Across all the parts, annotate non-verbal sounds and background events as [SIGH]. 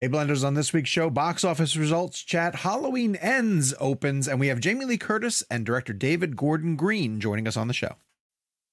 Hey, Blenders, on this week's show, box office results chat, Halloween Ends opens, and we have Jamie Lee Curtis and director David Gordon Green joining us on the show.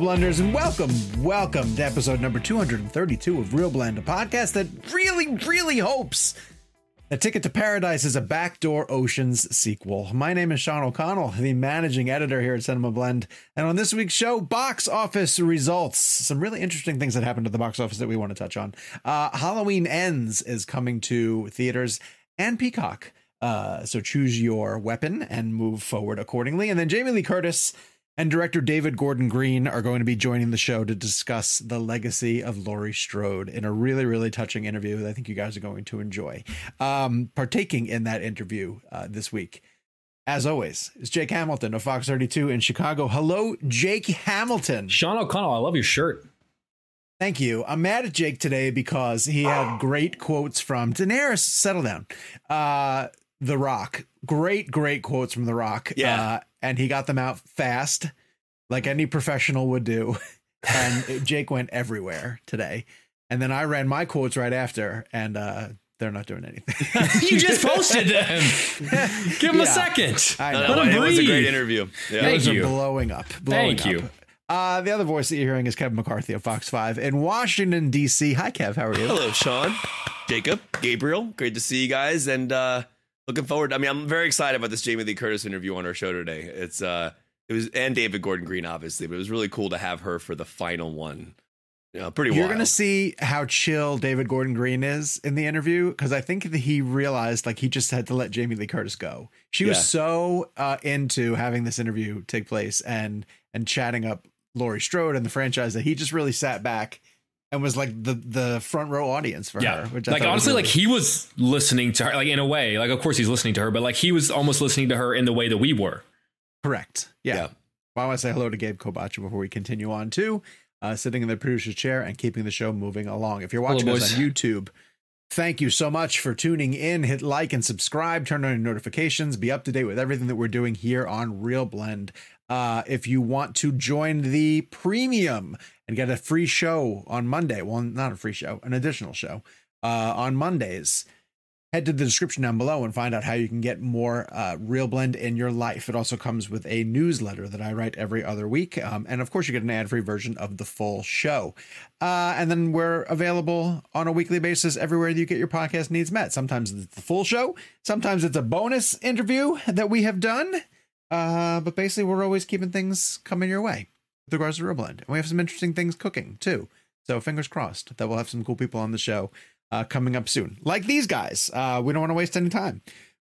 Blenders, and welcome, welcome to episode number 232 of Real Blend, a podcast that really, really hopes that Ticket to Paradise is a Backdoor Oceans sequel. My name is Sean O'Connell, the managing editor here at Cinema Blend, and on this week's show, box office results. Some really interesting things that happened to the box office that we want to touch on. Uh, Halloween Ends is coming to theaters and Peacock. Uh, so choose your weapon and move forward accordingly. And then Jamie Lee Curtis and director David Gordon Green are going to be joining the show to discuss the legacy of Laurie Strode in a really, really touching interview that I think you guys are going to enjoy. Um, partaking in that interview uh, this week, as always, is Jake Hamilton of Fox 32 in Chicago. Hello, Jake Hamilton. Sean O'Connell, I love your shirt. Thank you. I'm mad at Jake today because he had great quotes from Daenerys. Settle down. Uh, the Rock. Great, great quotes from The Rock. Yeah. Uh, and he got them out fast, like any professional would do. [LAUGHS] And Jake went everywhere today. And then I ran my quotes right after, and uh, they're not doing anything. [LAUGHS] you just posted them. [LAUGHS] Give him Yeah. a second. I No, know. no, Let him it was a great interview. Yeah. Thank Those are you. blowing up. Blowing Thank up. you. Uh, the other voice that you're hearing is Kevin McCarthy of Fox 5 in Washington, D.C. Hi, Kev. How are you? Hello, Sean, Jacob, Gabriel. Great to see you guys, and uh, looking forward. I mean, I'm very excited about this Jamie Lee Curtis interview on our show today. It's uh, it was and David Gordon Green, obviously, but it was really cool to have her for the final one. Yeah, pretty. You're wild. to see how chill David Gordon Green is in the interview because I think that he realized like he just had to let Jamie Lee Curtis go. She was so uh, into having this interview take place and and chatting up Laurie Strode and the franchise that he just really sat back and was like the the front row audience for Yeah. her. Which I like honestly, really- like he was listening to her, like in a way, like of course he's listening to her, but like he was almost listening to her in the way that we were. correct. Yeah. Yeah. Well, I want to say hello to Gabe Kobacha before we continue on too. Uh, sitting in the producer's chair and keeping the show moving along. If you're watching us on YouTube, thank you so much for tuning in. Hit like and subscribe, turn on your notifications, be up to date with everything that we're doing here on Real Blend. Uh, if you want to join the premium and get a free show on Monday, well, not a free show, an additional show uh, on Mondays, head to the description down below and find out how you can get more uh, Real Blend in your life. It also comes with a newsletter that I write every other week. Um, and of course, you get an ad free version of the full show. Uh, and then we're available on a weekly basis everywhere you get your podcast needs met. Sometimes it's the full show, sometimes it's a bonus interview that we have done. Uh, but basically, we're always keeping things coming your way with regards to Real And we have some interesting things cooking too. So fingers crossed that we'll have some cool people on the show uh, coming up soon, like these guys. Uh, we don't want to waste any time.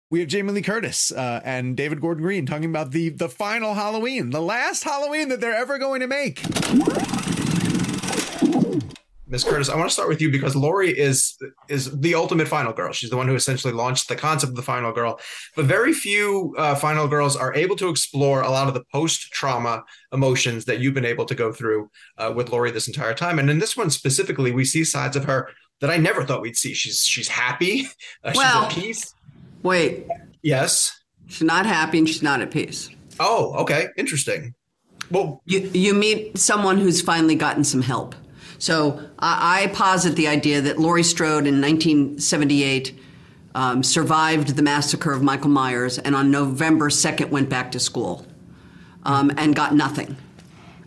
We have Jamie Lee Curtis uh, and David Gordon Green talking about the the final Halloween, the last Halloween that they're ever going to make. Miss Curtis, I want to start with you because Laurie is is the ultimate final girl. She's the one who essentially launched the concept of the final girl. But very few uh, final girls are able to explore a lot of the post trauma emotions that you've been able to go through uh, with Laurie this entire time. And in this one specifically, we see sides of her that I never thought we'd see. She's she's happy. [LAUGHS] Uh, Well- she's at peace. Wait, Yes. she's not happy and she's not at peace. Oh, okay. Interesting. Well, You, you meet someone who's finally gotten some help. So I, I posit the idea that Laurie Strode in 1978 um, survived the massacre of Michael Myers and on November 2nd went back to school um, and got nothing.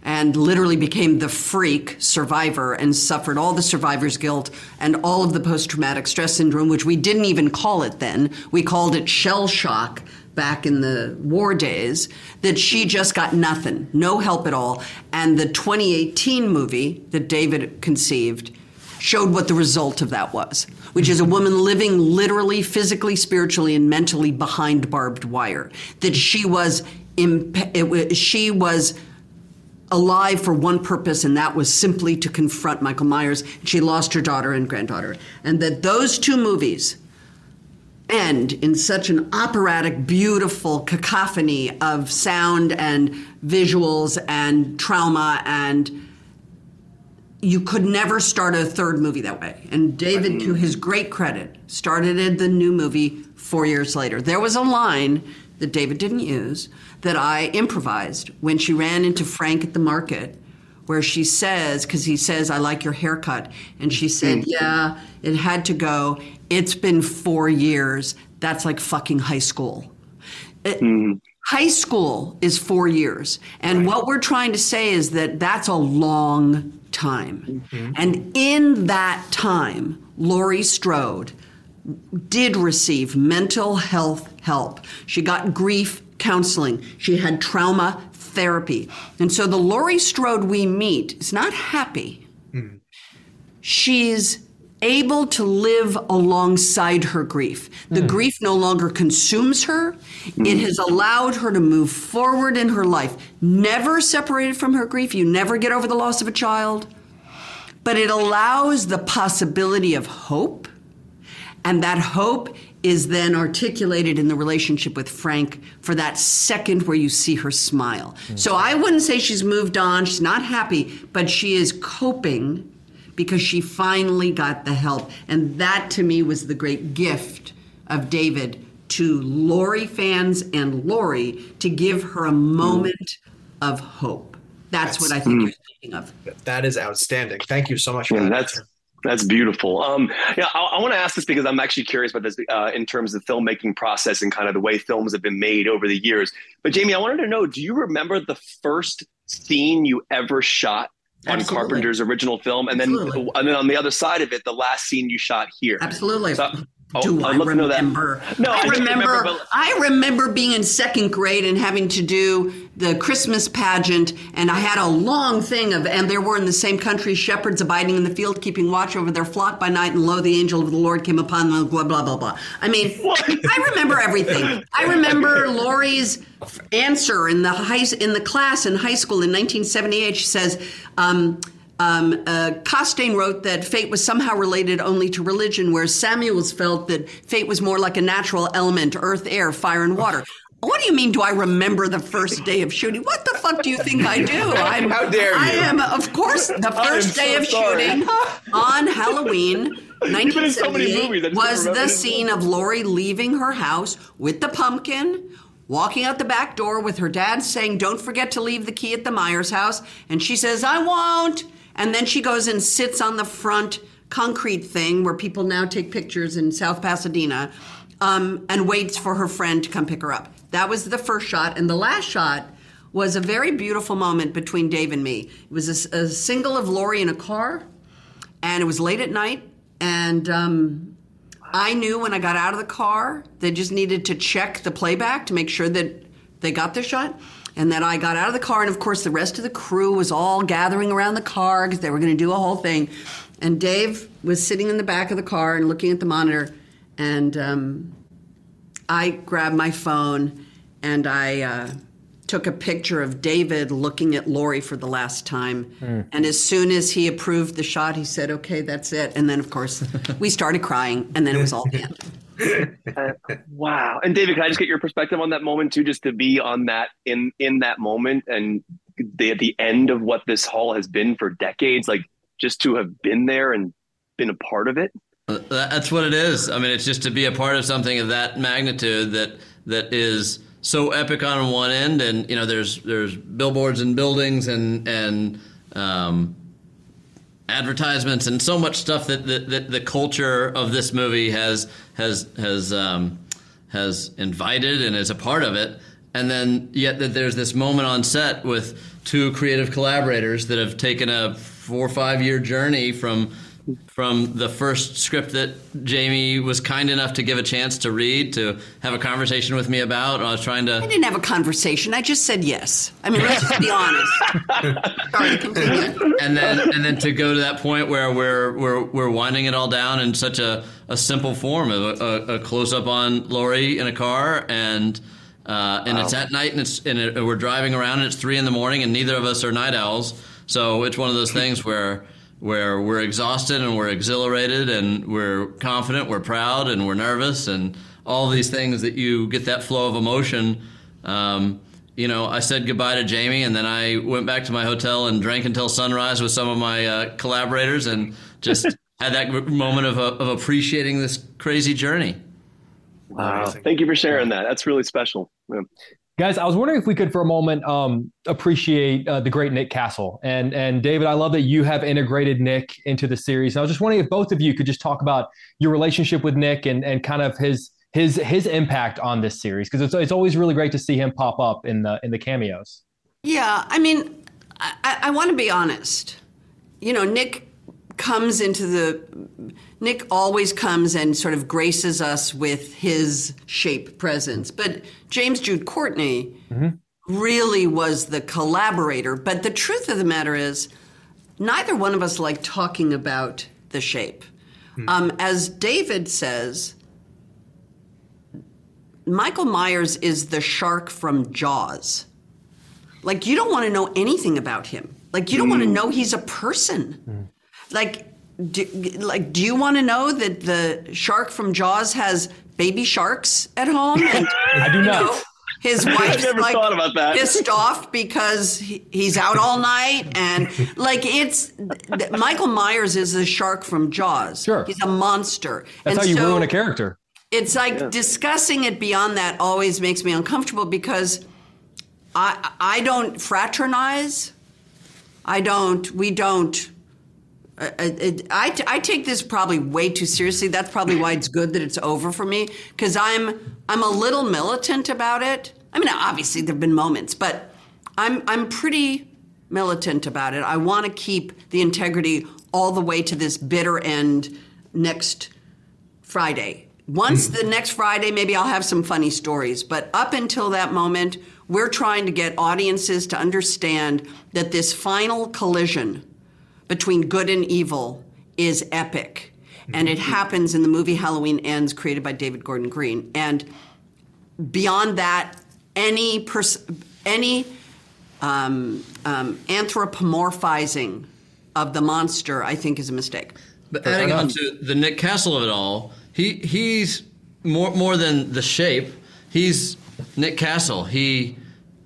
And literally became the freak survivor and suffered all the survivor's guilt and all of the post traumatic stress syndrome, which we didn't even call it then. We called it shell shock back in the war days, that she just got nothing, no help at all. And the 2018 movie that David conceived showed what the result of that was, which is a woman living literally, physically, spiritually, and mentally behind barbed wire. That she was, imp- it wa- she was alive for one purpose, and that was simply to confront Michael Myers. She lost her daughter and granddaughter, and that those two movies end in such an operatic, beautiful cacophony of sound and visuals and trauma and you could never start a third movie that way. And David, to his great credit, started the new movie four years later. There was a line that David didn't use that I improvised when she ran into Frank at the market, where she says, because he says, I like your haircut. And she said, hmm. Yeah, it had to go. It's been four years. That's like fucking high school. It- mm-hmm. High school is four years. And what we're trying to say is that that's a long time. Mm-hmm. And in that time, Laurie Strode did receive mental health help. She got grief counseling. She had trauma therapy. And so the Laurie Strode we meet is not happy. Mm-hmm. She's able to live alongside her grief. The hmm. grief no longer consumes her. It hmm. has allowed her to move forward in her life, never separated from her grief. You never get over the loss of a child. But it allows the possibility of hope. And that hope is then articulated in the relationship with Frank for that second where you see her smile. So hmm. I wouldn't say she's moved on, she's not happy, but she is coping because she finally got the help. And that to me was the great gift of David to Laurie fans and Laurie to give her a moment of hope. That's, what I think you're speaking of. that is outstanding. Thank you so much for Yeah, that. that's that's beautiful. Um, yeah, I, I want to ask this because I'm actually curious about this uh, in terms of filmmaking process and kind of the way films have been made over the years. But Jamie, I wanted to know: Do you remember the first scene you ever shot on Absolutely. Carpenter's original film, and then and then on the other side of it, the last scene you shot here? Absolutely. So- oh, Do I I'd love to know that. remember? No, I I remember. remember, but- I remember being in second grade and having to do the Christmas pageant, and I had a long thing of, and there were in the same country shepherds abiding in the field, keeping watch over their flock by night, and lo, the angel of the Lord came upon them. Blah blah blah blah. I mean, [LAUGHS] I remember everything. I remember Laurie's answer in the high in the class in high school in 1978. She says. Um, um, uh, Costain wrote that fate was somehow related only to religion, whereas Samuels felt that fate was more like a natural element earth, air, fire, and water. What do you mean, do I remember the first day of shooting? What the fuck do you think I do? I'm, How dare you. I am, of course, the first so day of sorry. shooting on Halloween. [LAUGHS] been in so 1978 movies, I just was the scene of Laurie leaving her house with the pumpkin, walking out the back door with her dad saying, Don't forget to leave the key at the Myers house. And she says, I won't. And then she goes and sits on the front concrete thing where people now take pictures in South Pasadena um, and waits for her friend to come pick her up. That was the first shot. And the last shot was a very beautiful moment between Dave and me. It was a single of Laurie in a car, and it was late at night. And um, I knew when I got out of the car, they just needed to check the playback to make sure that they got their shot. And then I got out of the car, and of course, the rest of the crew was all gathering around the car because they were going to do a whole thing. And Dave was sitting in the back of the car and looking at the monitor. And um, I grabbed my phone and I uh, took a picture of David looking at Laurie for the last time. And as soon as he approved the shot, he said, okay, that's it. And then, of course, we started crying, and then it was all [LAUGHS] the end. [LAUGHS] Wow. And David, can I just get your perspective on that moment too? Just to be on that in in that moment and the, at the end of what this hall has been for decades, like just to have been there and been a part of it. That's what it is. I mean, it's just to be a part of something of that magnitude that that is so epic on one end, and you know, there's there's billboards and buildings and and um, advertisements and so much stuff that, that, that the culture of this movie has has has um, has invited and is a part of it. And then yet that there's this moment on set with two creative collaborators that have taken a four or five year journey from from the first script that Jamie was kind enough to give a chance to read to have a conversation with me about. I was trying to. I didn't have a conversation. I just said yes. I mean, let's just be honest. [LAUGHS] Sorry, continue. and then and then to go to that point where we're we're we're winding it all down in such a, a simple form of a, a, a close up on Laurie in a car and uh, and it's at night and it's and it, we're driving around and it's three in the morning and neither of us are night owls so it's one of those things where where we're exhausted and we're exhilarated and we're confident we're proud and we're nervous and all these things that you get that flow of emotion um, you know, I said goodbye to Jamie, and then I went back to my hotel and drank until sunrise with some of my uh, collaborators, and just [LAUGHS] had that moment of, of appreciating this crazy journey. Wow. Thank you for sharing that. That's really special. Yeah. Guys, I was wondering if we could, for a moment, um, appreciate uh, the great Nick Castle and and David. I love that you have integrated Nick into the series. And I was just wondering if both of you could just talk about your relationship with Nick and and kind of his his his impact on this series because it's it's always really great to see him pop up in the in the cameos. Yeah, I mean, I, I, I want to be honest. You know, Nick comes into the. Nick always comes and sort of graces us with his shape presence. But James Jude Courtney mm-hmm. really was the collaborator. But the truth of the matter is, neither one of us like talking about the shape. Hmm. Um, as David says, Michael Myers is the shark from Jaws. Like you don't want to know anything about him. Like you don't want to hmm. know he's a person. Hmm. Like, do, like, do you want to know that the shark from Jaws has baby sharks at home? [LAUGHS] And, I do not. know, his [LAUGHS] wife's never like thought about that. pissed off because he, he's out all night, and like it's th- Michael Myers is the shark from Jaws. Sure. he's a monster. That's and how you so- ruin a character. it's like discussing it beyond that always makes me uncomfortable because I I don't fraternize. I don't. We don't. Uh, it- I, I take this probably way too seriously. That's probably why it's good that it's over for me because I'm I'm a little militant about it. I mean, obviously there've been moments, but I'm I'm pretty militant about it. I want to keep the integrity all the way to this bitter end next Friday. Once the next Friday, maybe I'll have some funny stories. But up until that moment, we're trying to get audiences to understand that this final collision between good and evil is epic. And it happens in the movie Halloween Ends, created by David Gordon Green. And beyond that, any pers- any um, um, anthropomorphizing of the monster, I think, is a mistake. But adding on to the Nick Castle of it all, he he's more more than the shape. He's Nick Castle. He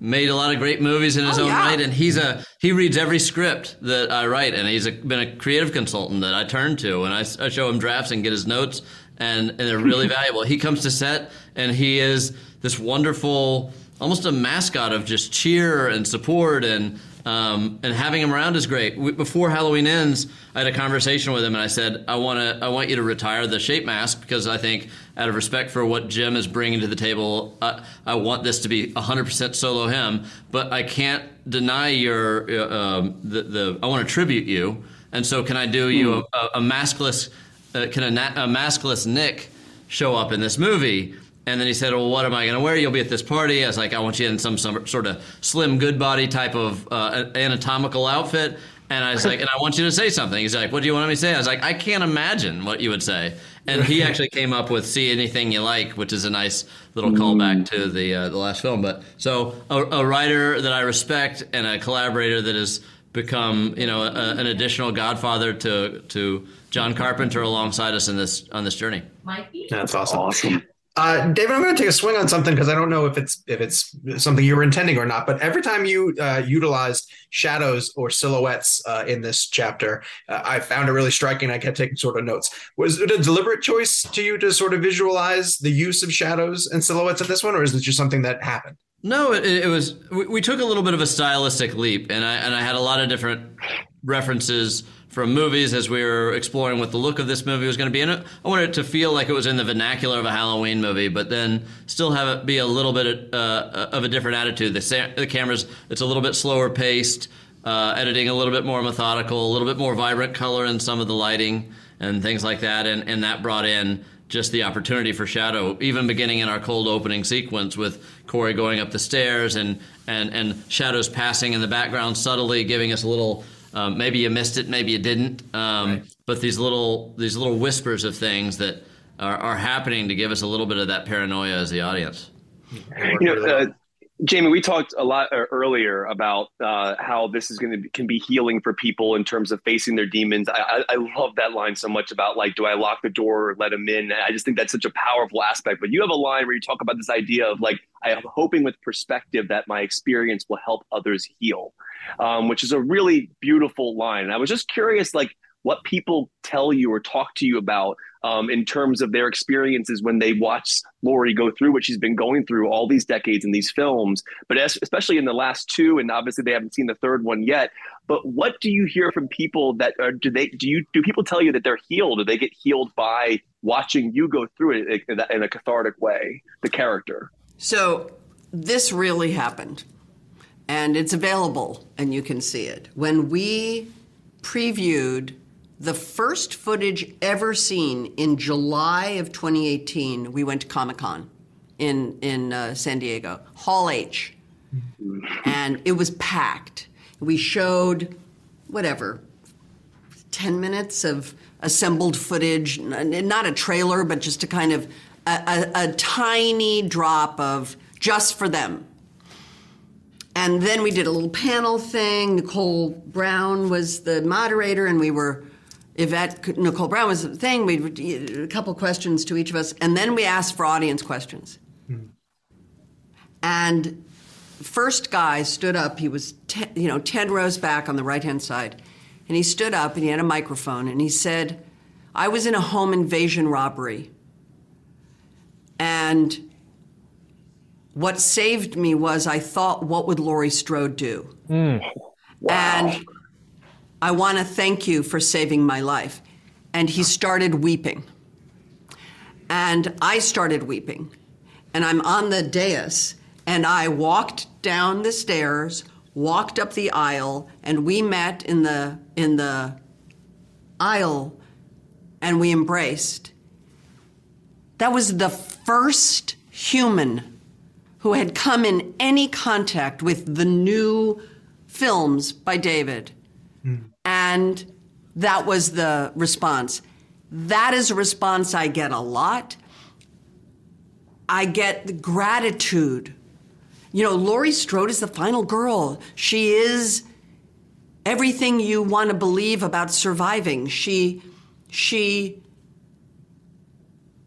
made a lot of great movies in his Oh, own yeah. right, and he's a he reads every script that I write, and he's a, been a creative consultant that I turn to, and I, I show him drafts and get his notes, and, and they're really [LAUGHS] valuable. He comes to set, and he is this wonderful, almost a mascot of just cheer and support and. Um, and having him around is great. We, before Halloween ends, I had a conversation with him, and I said, "I want to, I want you to retire the shape mask because I think, out of respect for what Jim is bringing to the table, I, I want this to be 100% solo him. But I can't deny your, uh, um, the, the, I want to tribute you, and so can I do you a, a, a maskless, uh, can a, na- a maskless Nick show up in this movie?" And then he said, "Well, what am I going to wear? You'll be at this party." I was like, "I want you in some, some sort of slim, good body type of uh, anatomical outfit." And I was like, and I want you to say something. He's like, what do you want me to say? I was like, I can't imagine what you would say. And he [LAUGHS] actually came up with "See Anything You Like," which is a nice little callback to the uh, the last film. But so a, a writer that I respect and a collaborator that has become, you know, a, an additional godfather to to John Carpenter alongside us in this on this journey. That's awesome. Awesome. Uh, David, I'm going to take a swing on something because I don't know if it's if it's something you were intending or not. But every time you uh, utilized shadows or silhouettes uh, in this chapter, uh, I found it really striking. I kept taking sort of notes. Was it a deliberate choice to you to sort of visualize the use of shadows and silhouettes in this one, or is it just something that happened? No, it, it was. We, we took a little bit of a stylistic leap, and I and I had a lot of different references from movies as we were exploring what the look of this movie was going to be. And I wanted it to feel like it was in the vernacular of a Halloween movie, but then still have it be a little bit uh, of a different attitude. The, the camera's it's a little bit slower paced, uh, editing a little bit more methodical, a little bit more vibrant color in some of the lighting and things like that, and and that brought in just the opportunity for shadow, even beginning in our cold opening sequence with Corey going up the stairs and and and shadows passing in the background subtly, giving us a little. Um, maybe you missed it, maybe you didn't. Um, right. But these little these little whispers of things that are, are, happening to give us a little bit of that paranoia as the audience. You know, uh, Jamie, we talked a lot uh, earlier about uh, how this is going to can be healing for people in terms of facing their demons. I, I, I, love that line so much about like, do I lock the door or let them in? I just think that's such a powerful aspect. But you have a line where you talk about this idea of like, I am hoping with perspective that my experience will help others heal, um, which is a really beautiful line. And I was just curious, like, what people tell you or talk to you about um, in terms of their experiences when they watch Laurie go through what she's been going through all these decades in these films, but especially in the last two, and obviously they haven't seen the third one yet. But what do you hear from people that are, do they do you do people tell you that they're healed? Do they get healed by watching you go through it in a cathartic way? The character. So this really happened, and it's available, and you can see it when we previewed the first footage ever seen in July of 2018, we went to Comic Con in in uh, San Diego, Hall H, and it was packed. We showed whatever, ten minutes of assembled footage, not a trailer, but just a kind of a, a, a tiny drop of just for them. And then we did a little panel thing. Nicole Brown was the moderator, and we were Yvette Nicole Brown was the thing. We a couple questions to each of us, and then we asked for audience questions. Mm-hmm. And first guy stood up. He was ten, you know ten rows back on the right hand side, and he stood up and he had a microphone and he said, "I was in a home invasion robbery, and." What saved me was I thought, what would Laurie Strode do? Mm. Wow. And I want to thank you for saving my life. And he started weeping. And I started weeping. And I'm on the dais, and I walked down the stairs, walked up the aisle, and we met in the, in the aisle and we embraced. That was the first human who had come in any contact with the new films by David. Mm. And that was the response. That is a response I get a lot. I get the gratitude. You know, Laurie Strode is the final girl. She is everything you want to believe about surviving. She, she,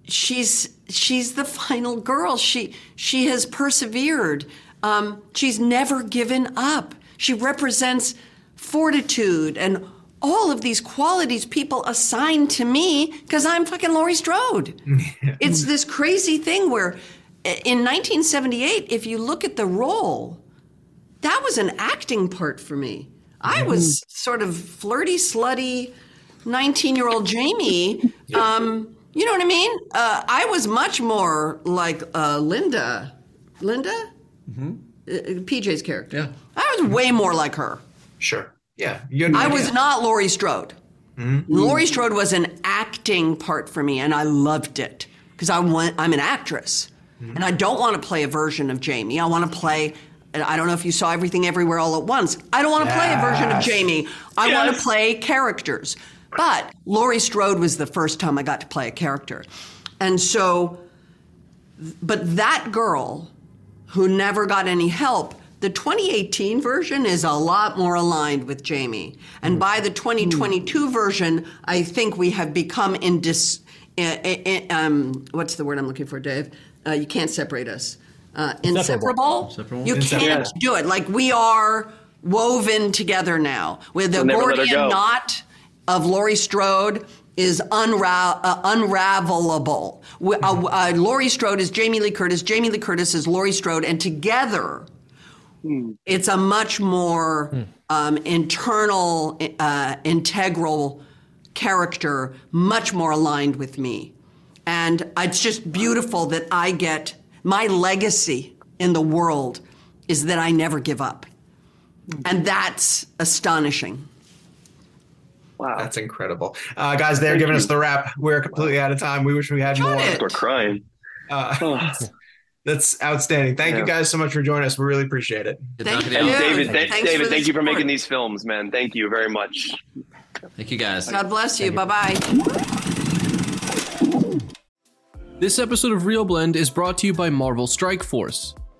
she's she's the final girl. She she has persevered. Um, she's never given up. She represents fortitude and all of these qualities people assign to me because I'm fucking Laurie Strode. [LAUGHS] it's this crazy thing where in 1978, if you look at the role, that was an acting part for me. I mm-hmm. was sort of flirty, slutty, 19 year old Jamie. [LAUGHS] Um, you know what I mean? Uh, I was much more like uh, Linda. Linda? Mm-hmm. Uh, PJ's character. Yeah. I was way more like her. Sure. Yeah. I was not Laurie Strode. Mm-hmm. Laurie Strode was an acting part for me, and I loved it because I want, I'm an actress. Mm-hmm. And I don't want to play a version of Jamie. I want to play I don't know if you saw everything everywhere all at once. I don't want to play a version of Jamie. I want to play characters. But Laurie Strode was the first time I got to play a character. And so, but that girl who never got any help, the 2018 version is a lot more aligned with Jamie. And by the 2022 version, I think we have become in dis, eh, eh, eh, um, what's the word I'm looking for, Dave? Uh, you can't separate us. Uh, inseparable. Inseparable. You can't do it. Like we are woven together now. With the We'll never let her Gordian knot of Laurie Strode is unra- uh, unravelable. We- Uh, uh, Laurie Strode is Jamie Lee Curtis. Jamie Lee Curtis is Laurie Strode, and together, it's a much more um, internal, uh, integral character, much more aligned with me. And it's just beautiful that I get my legacy in the world is that I never give up. And that's astonishing. Wow. That's incredible. Uh, guys, they're giving us the wrap. We're completely out of time. We wish we had more. it. We're crying. Uh, [LAUGHS] that's outstanding. Thank you guys so much for joining us. We really appreciate it. Thank talking to And David, th- Thanks David, for thank you for making these films, man. Thank you very much. Thank you guys. God bless you. Bye bye. This episode of Real Blend is brought to you by Marvel Strike Force.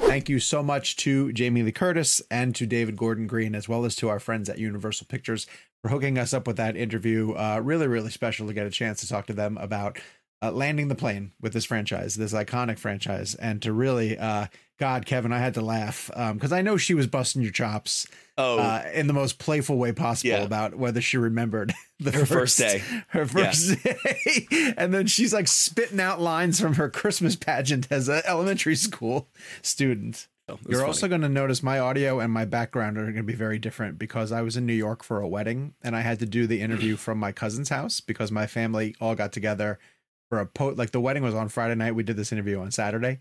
Thank you so much to Jamie Lee Curtis and to David Gordon Green, as well as to our friends at Universal Pictures for hooking us up with that interview. Uh, really, really special to get a chance to talk to them about uh, landing the plane with this franchise, this iconic franchise, and to really, uh, God, Kevin, I had to laugh because I know she was busting your chops. Oh. uh, in the most playful way possible Yeah. about whether she remembered [LAUGHS] the Her first day. her first day, [LAUGHS] [LAUGHS] and then she's like spitting out lines from her Christmas pageant as an elementary school student. was You're funny. also going to notice my audio and my background are going to be very different because I was in New York for a wedding and I had to do the interview [CLEARS THROAT] from my cousin's house because my family all got together for a po like the wedding was on Friday night. We did this interview on Saturday.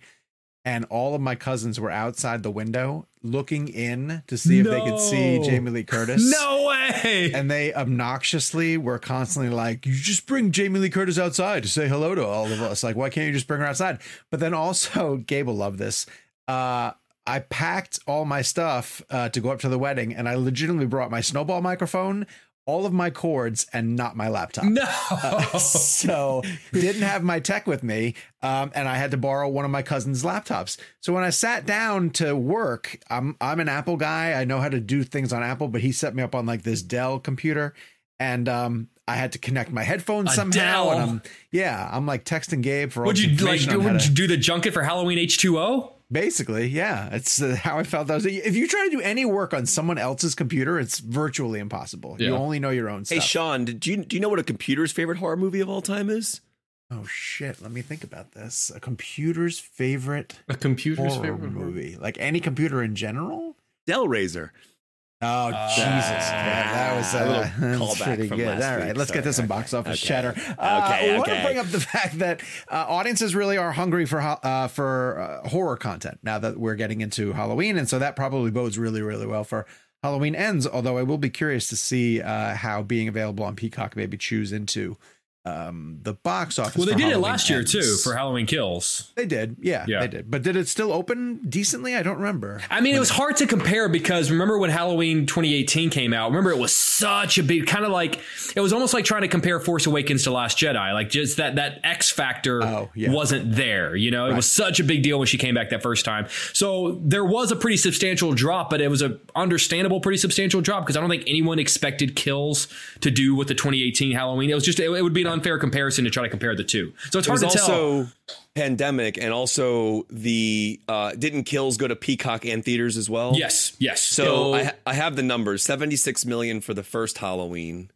And all of my cousins were outside the window looking in to see if they could see Jamie Lee Curtis. No way. And they obnoxiously were constantly like, you just bring Jamie Lee Curtis outside to say hello to all of us. Like, why can't you just bring her outside? But then also, [LAUGHS] Gabe will love this. Uh, I packed all my stuff uh, to go up to the wedding, and I legitimately brought my snowball microphone, all of my cords, and not my laptop. No. so didn't have my tech with me um, and i had to borrow one of my cousin's laptops so when i sat down to work i'm i'm an apple guy i know how to do things on apple but he set me up on like this dell computer and um I had to connect my headphones somehow, and I'm yeah, I'm like texting Gabe for all Would you like? Would to- you do the junket for Halloween H two O? Basically, yeah, it's uh, [LAUGHS] how I felt. That was if you try to do any work on someone else's computer, it's virtually impossible. You only know your own stuff. Hey stuff. Sean, did you do you know what a computer's favorite horror movie of all time is? oh shit, let me think about this. A computer's favorite A computer's horror favorite movie. movie, like any computer in general. Dell Hellraiser. Oh Jesus! Yeah, that was a uh, [LAUGHS] little that's callback pretty from good. All right, week. let's get this some box office Okay. chatter. Uh, Okay, I want to bring up the [LAUGHS] fact that uh, audiences really are hungry for ho- uh, for uh, horror content now that we're getting into Halloween, and so that probably bodes really, really well for Halloween ends. Although I will be curious to see uh, how being available on Peacock maybe chews into um, the box office. Well, they did it Halloween last year too for Halloween Kills. They did, yeah, Yeah. they did. But did it still open decently? I don't remember. I mean, it was hard to compare because remember when Halloween 2018 came out? Remember it was such a big kind of like it was almost like trying to compare Force Awakens to Last Jedi. Like just that that X factor Oh, yeah. wasn't there. You know, it was such a big deal when she came back that first time. So there was a pretty substantial drop, but it was a understandable, pretty substantial drop because I don't think anyone expected Kills to do with the 2018 Halloween. It was just it, it would be an unfair comparison to try to compare the two. So it's hard to tell. also pandemic, and also the uh, didn't Kills go to Peacock and theaters as well? Yes, yes. So I, ha- I have the numbers: seventy-six million for the first Halloween,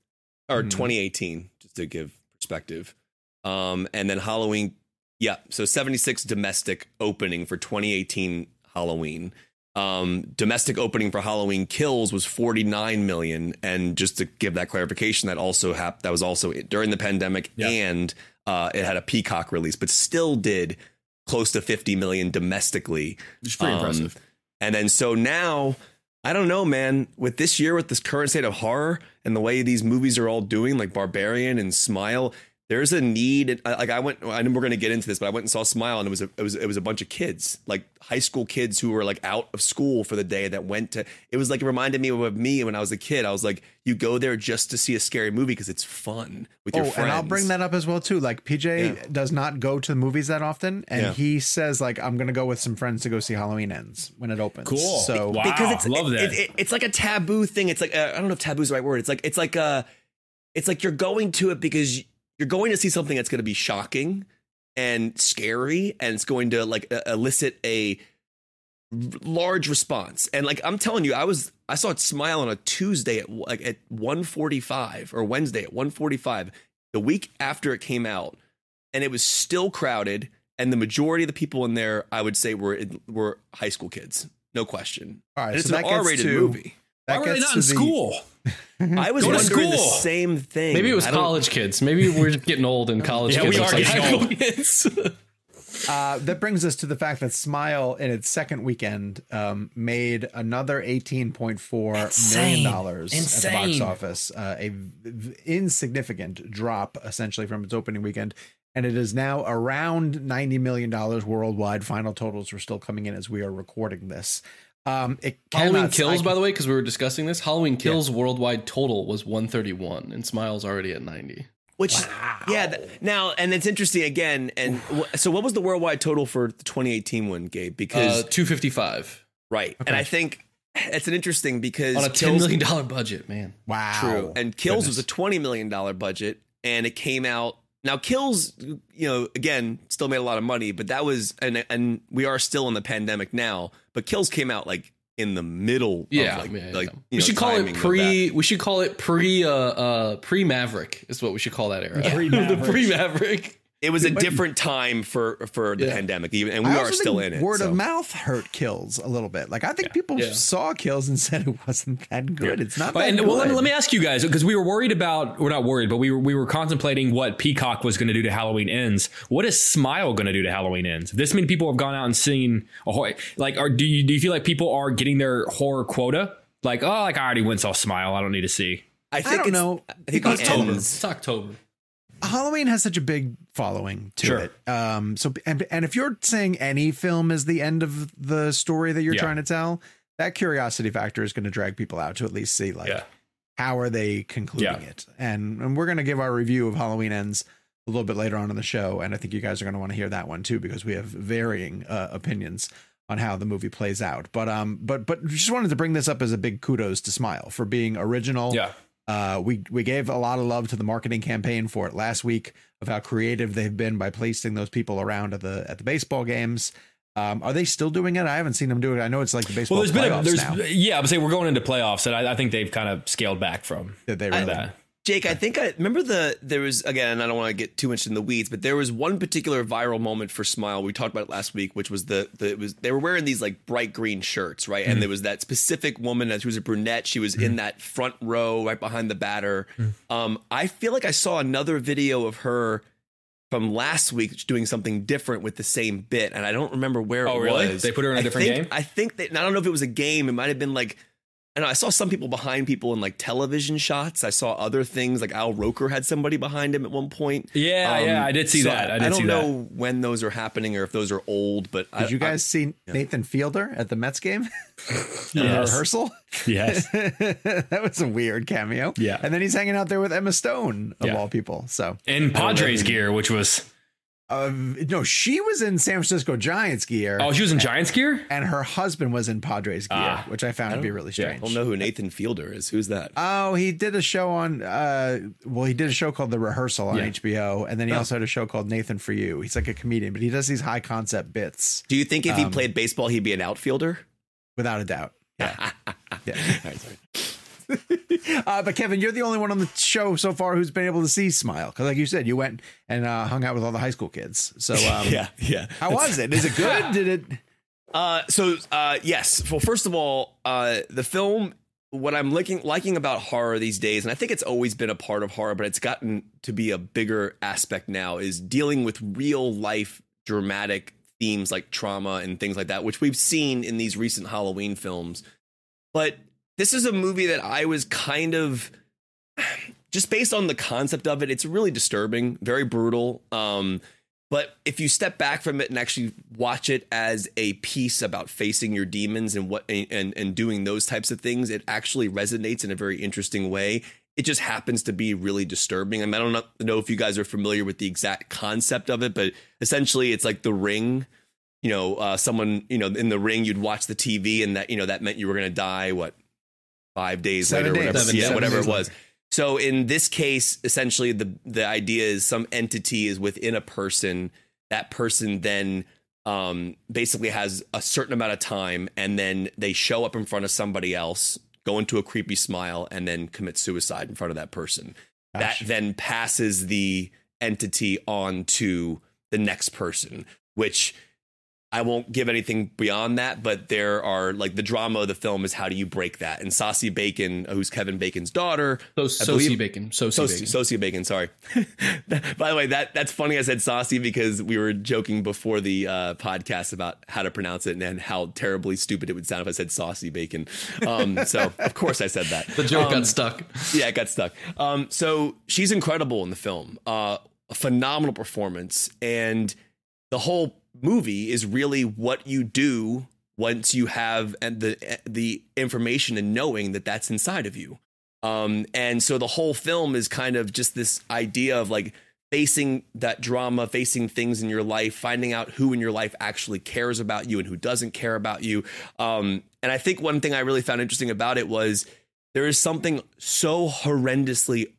or 2018, just to give perspective. Um, and then Halloween, yeah. So seventy-six domestic opening for 2018 Halloween. Um, domestic opening for Halloween Kills was 49 million, and just to give that clarification, that also happened. That was also during the pandemic, and uh, it had a Peacock release, but still did close to 50 million domestically. Which is pretty Um, impressive. And then so now, I don't know, man. With this year, with this current state of horror and the way these movies are all doing, like Barbarian and Smile, there's a need. I- Like I went, I know we're going to get into this, but I went and saw Smile, and it was a, it was it was a bunch of kids, like high school kids who were like out of school for the day that went to. It was like it reminded me of me when I was a kid. I was like, you go there just to see a scary movie because it's fun with your oh, friends. and I'll bring that up as well too. Like PJ Yeah. does not go to the movies that often, and Yeah. he says like I'm gonna go with some friends to go see Halloween Ends when it opens. Cool. So Wow. because it's love it- that. it- it- it's like a taboo thing. It's like uh, I don't know if taboo is the right word. It's like it's like uh it's like you're going to it because you're going to see something that's going to be shocking and scary, and it's going to like uh, elicit a large response. And like I'm telling you, I was I saw it smile on a Tuesday at like at 1:45 or Wednesday at 1:45, the week after it came out, and it was still crowded. And the majority of the people in there, I would say, were were high school kids, no question. All right, And it's so an that gets R-rated to- movie. that Why were they gets not to in the- school? I was Go to wondering the school. same thing. Maybe it was I don't- college kids. Maybe we're getting old and college Yeah, kids. we are are like getting old. kids. [LAUGHS] Uh, that brings us to the fact that Smile, in its second weekend, um, made another eighteen point four million dollars at the box Insane. office. Uh, a v- v- insignificant drop, essentially, from its opening weekend, and it is now around ninety million dollars worldwide. Final totals are still coming in as we are recording this. Um, it Halloween cannot- Kills, I- by the way, because we were discussing this. Halloween Kills worldwide total was 131, and Smile's already at 90. Which, yeah. th- now, and it's interesting again. And wh- so, what was the worldwide total for the 2018 one, Gabe? Because Uh, 255 right, and I think it's an interesting because on a ten million dollar budget, man. Wow, True. And Kills was a twenty million dollar budget, and it came out. Now Kills, you know, again, still made a lot of money, but that was and and we are still in the pandemic now. But Kills came out like in the middle. Yeah, of like, yeah, yeah. like you we know, should call it pre. We should call it pre. Uh, uh, pre Maverick is what we should call that era. Pre-Maverick. [LAUGHS] the pre Maverick. It was a different time for for the Yeah. pandemic, even, and we are still in it. Word so. of mouth hurt kills a little bit. Like I think people Yeah. saw kills and [LAUGHS] said it wasn't that good. It's not that And good. well, let me, let me ask you guys because we were worried about. We're not worried, but we were we were contemplating what Peacock was going to do to Halloween Ends. What is Smile going to do to Halloween Ends? This many people have gone out and seen a horror. Like, are do you do you feel like people are getting their horror quota? Like, oh, like I already went and saw Smile. I don't need to see. I think don't it's, know. I think It's October. It's October. Halloween has such a big following to Sure. it. Um, so and and if you're saying any film is the end of the story that you're Yeah. trying to tell, that curiosity factor is going to drag people out to at least see like Yeah. how are they concluding Yeah. it. And and we're going to give our review of Halloween ends a little bit later on in the show, and I think you guys are going to want to hear that one too because we have varying uh, opinions on how the movie plays out. But um, but but just wanted to bring this up as a big kudos to Smile for being original. Yeah. Uh, we we gave a lot of love to the marketing campaign for it last week of how creative they've been by placing those people around at the at the baseball games. Um, are they still doing it? I haven't seen them do it. I know it's like the baseball Well, there's been a, there's now. yeah, I'm saying we're going into playoffs, and I, I think they've kind of scaled back from Did they really? that. Jake, I think I remember the there was again. I don't want to get too much in the weeds, but there was one particular viral moment for Smile. We talked about it last week, which was the the it was they were wearing these like bright green shirts, right? And mm. there was that specific woman that she was a brunette. She was in mm. that front row, right behind the batter. Mm. Um, I feel like I saw another video of her from last week doing something different with the same bit, and I don't remember where Oh, it really? was. They put her in a I different think- game? I think that I don't know if it was a game. It might have been like I know I saw some people behind people in like television shots. I saw other things like Al Roker had somebody behind him at one point. Um, Yeah, yeah, I did see that. I did don't see know when those are happening or if those are old, but I, Did you I- guys see Nathan Fielder at the Mets game? [LAUGHS] Yes. rehearsal? Yes. [LAUGHS] that was a weird cameo. Yeah. And then he's hanging out there with Emma Stone, of Yeah. all people. So, In Padres gear, which was um, no, she was in San Francisco Giants gear. oh, she was in Giants gear. and her husband was in Padres gear, Ah. which I found to be really strange I strange. don't know who Nathan Fielder is. Who's that? Oh, he did a show on. uh Well, he did a show called The Rehearsal on Yeah. HBO, and then Oh. he also had a show called Nathan for You. He's like a comedian, but he does these high concept bits, Do you think if he um, played baseball, he'd be an outfielder? without a doubt. Yeah, [LAUGHS] yeah. All right, sorry. [LAUGHS] Uh, but Kevin, you're the only one on the show so far who's been able to see Smile because, like you said, you went and uh, hung out with all the high school kids. So, [LAUGHS] um, yeah, yeah. how was it? Is it good? Did it? [LAUGHS] Uh, so uh, yes. Well, first of all, uh, the film. What I'm liking liking about horror these days, and I think it's always been a part of horror, but it's gotten to be a bigger aspect now, is dealing with real life dramatic themes like trauma and things like that, which we've seen in these recent Halloween films. But this is a movie that I was kind of just based on the concept of it, it's really disturbing, very brutal. Um, but if you step back from it and actually watch it as a piece about facing your demons and what and and doing those types of things, it actually resonates in a very interesting way. It just happens to be really disturbing. I, mean, I don't know- if you guys are familiar with the exact concept of it, but essentially, it's like The Ring. You know, uh, someone you know in The Ring, you'd watch the TV, and that you know that meant you were going to die. What five days Seven later, days. whatever, yeah, whatever it was. So in this case, essentially the the idea is some entity is within a person. That person then um, basically has a certain amount of time, and then they show up in front of somebody else, go into a creepy smile, and then commit suicide in front of that person. Gosh. That then passes the entity on to the next person, which I won't give anything beyond that, but there are like the drama of the film is how do you break that? And Saucy Bacon, who's Kevin Bacon's daughter, So, believe- bacon. Sosie bacon. Bacon, sorry. [LAUGHS] By the way, that that's funny. I said saucy because we were joking before the uh, podcast about how to pronounce it and, and how terribly stupid it would sound if I said saucy bacon. Um, so [LAUGHS] of course I said that. the joke Um, got stuck. yeah, it got stuck. Um, so she's incredible in the film. Uh, a phenomenal performance, and the whole movie is really what you do once you have and the the information and knowing that that's inside of you. Um, and so the whole film is kind of just this idea of like facing that drama, facing things in your life, finding out who in your life actually cares about you and who doesn't care about you. Um, and I think one thing I really found interesting about it was there is something so horrendously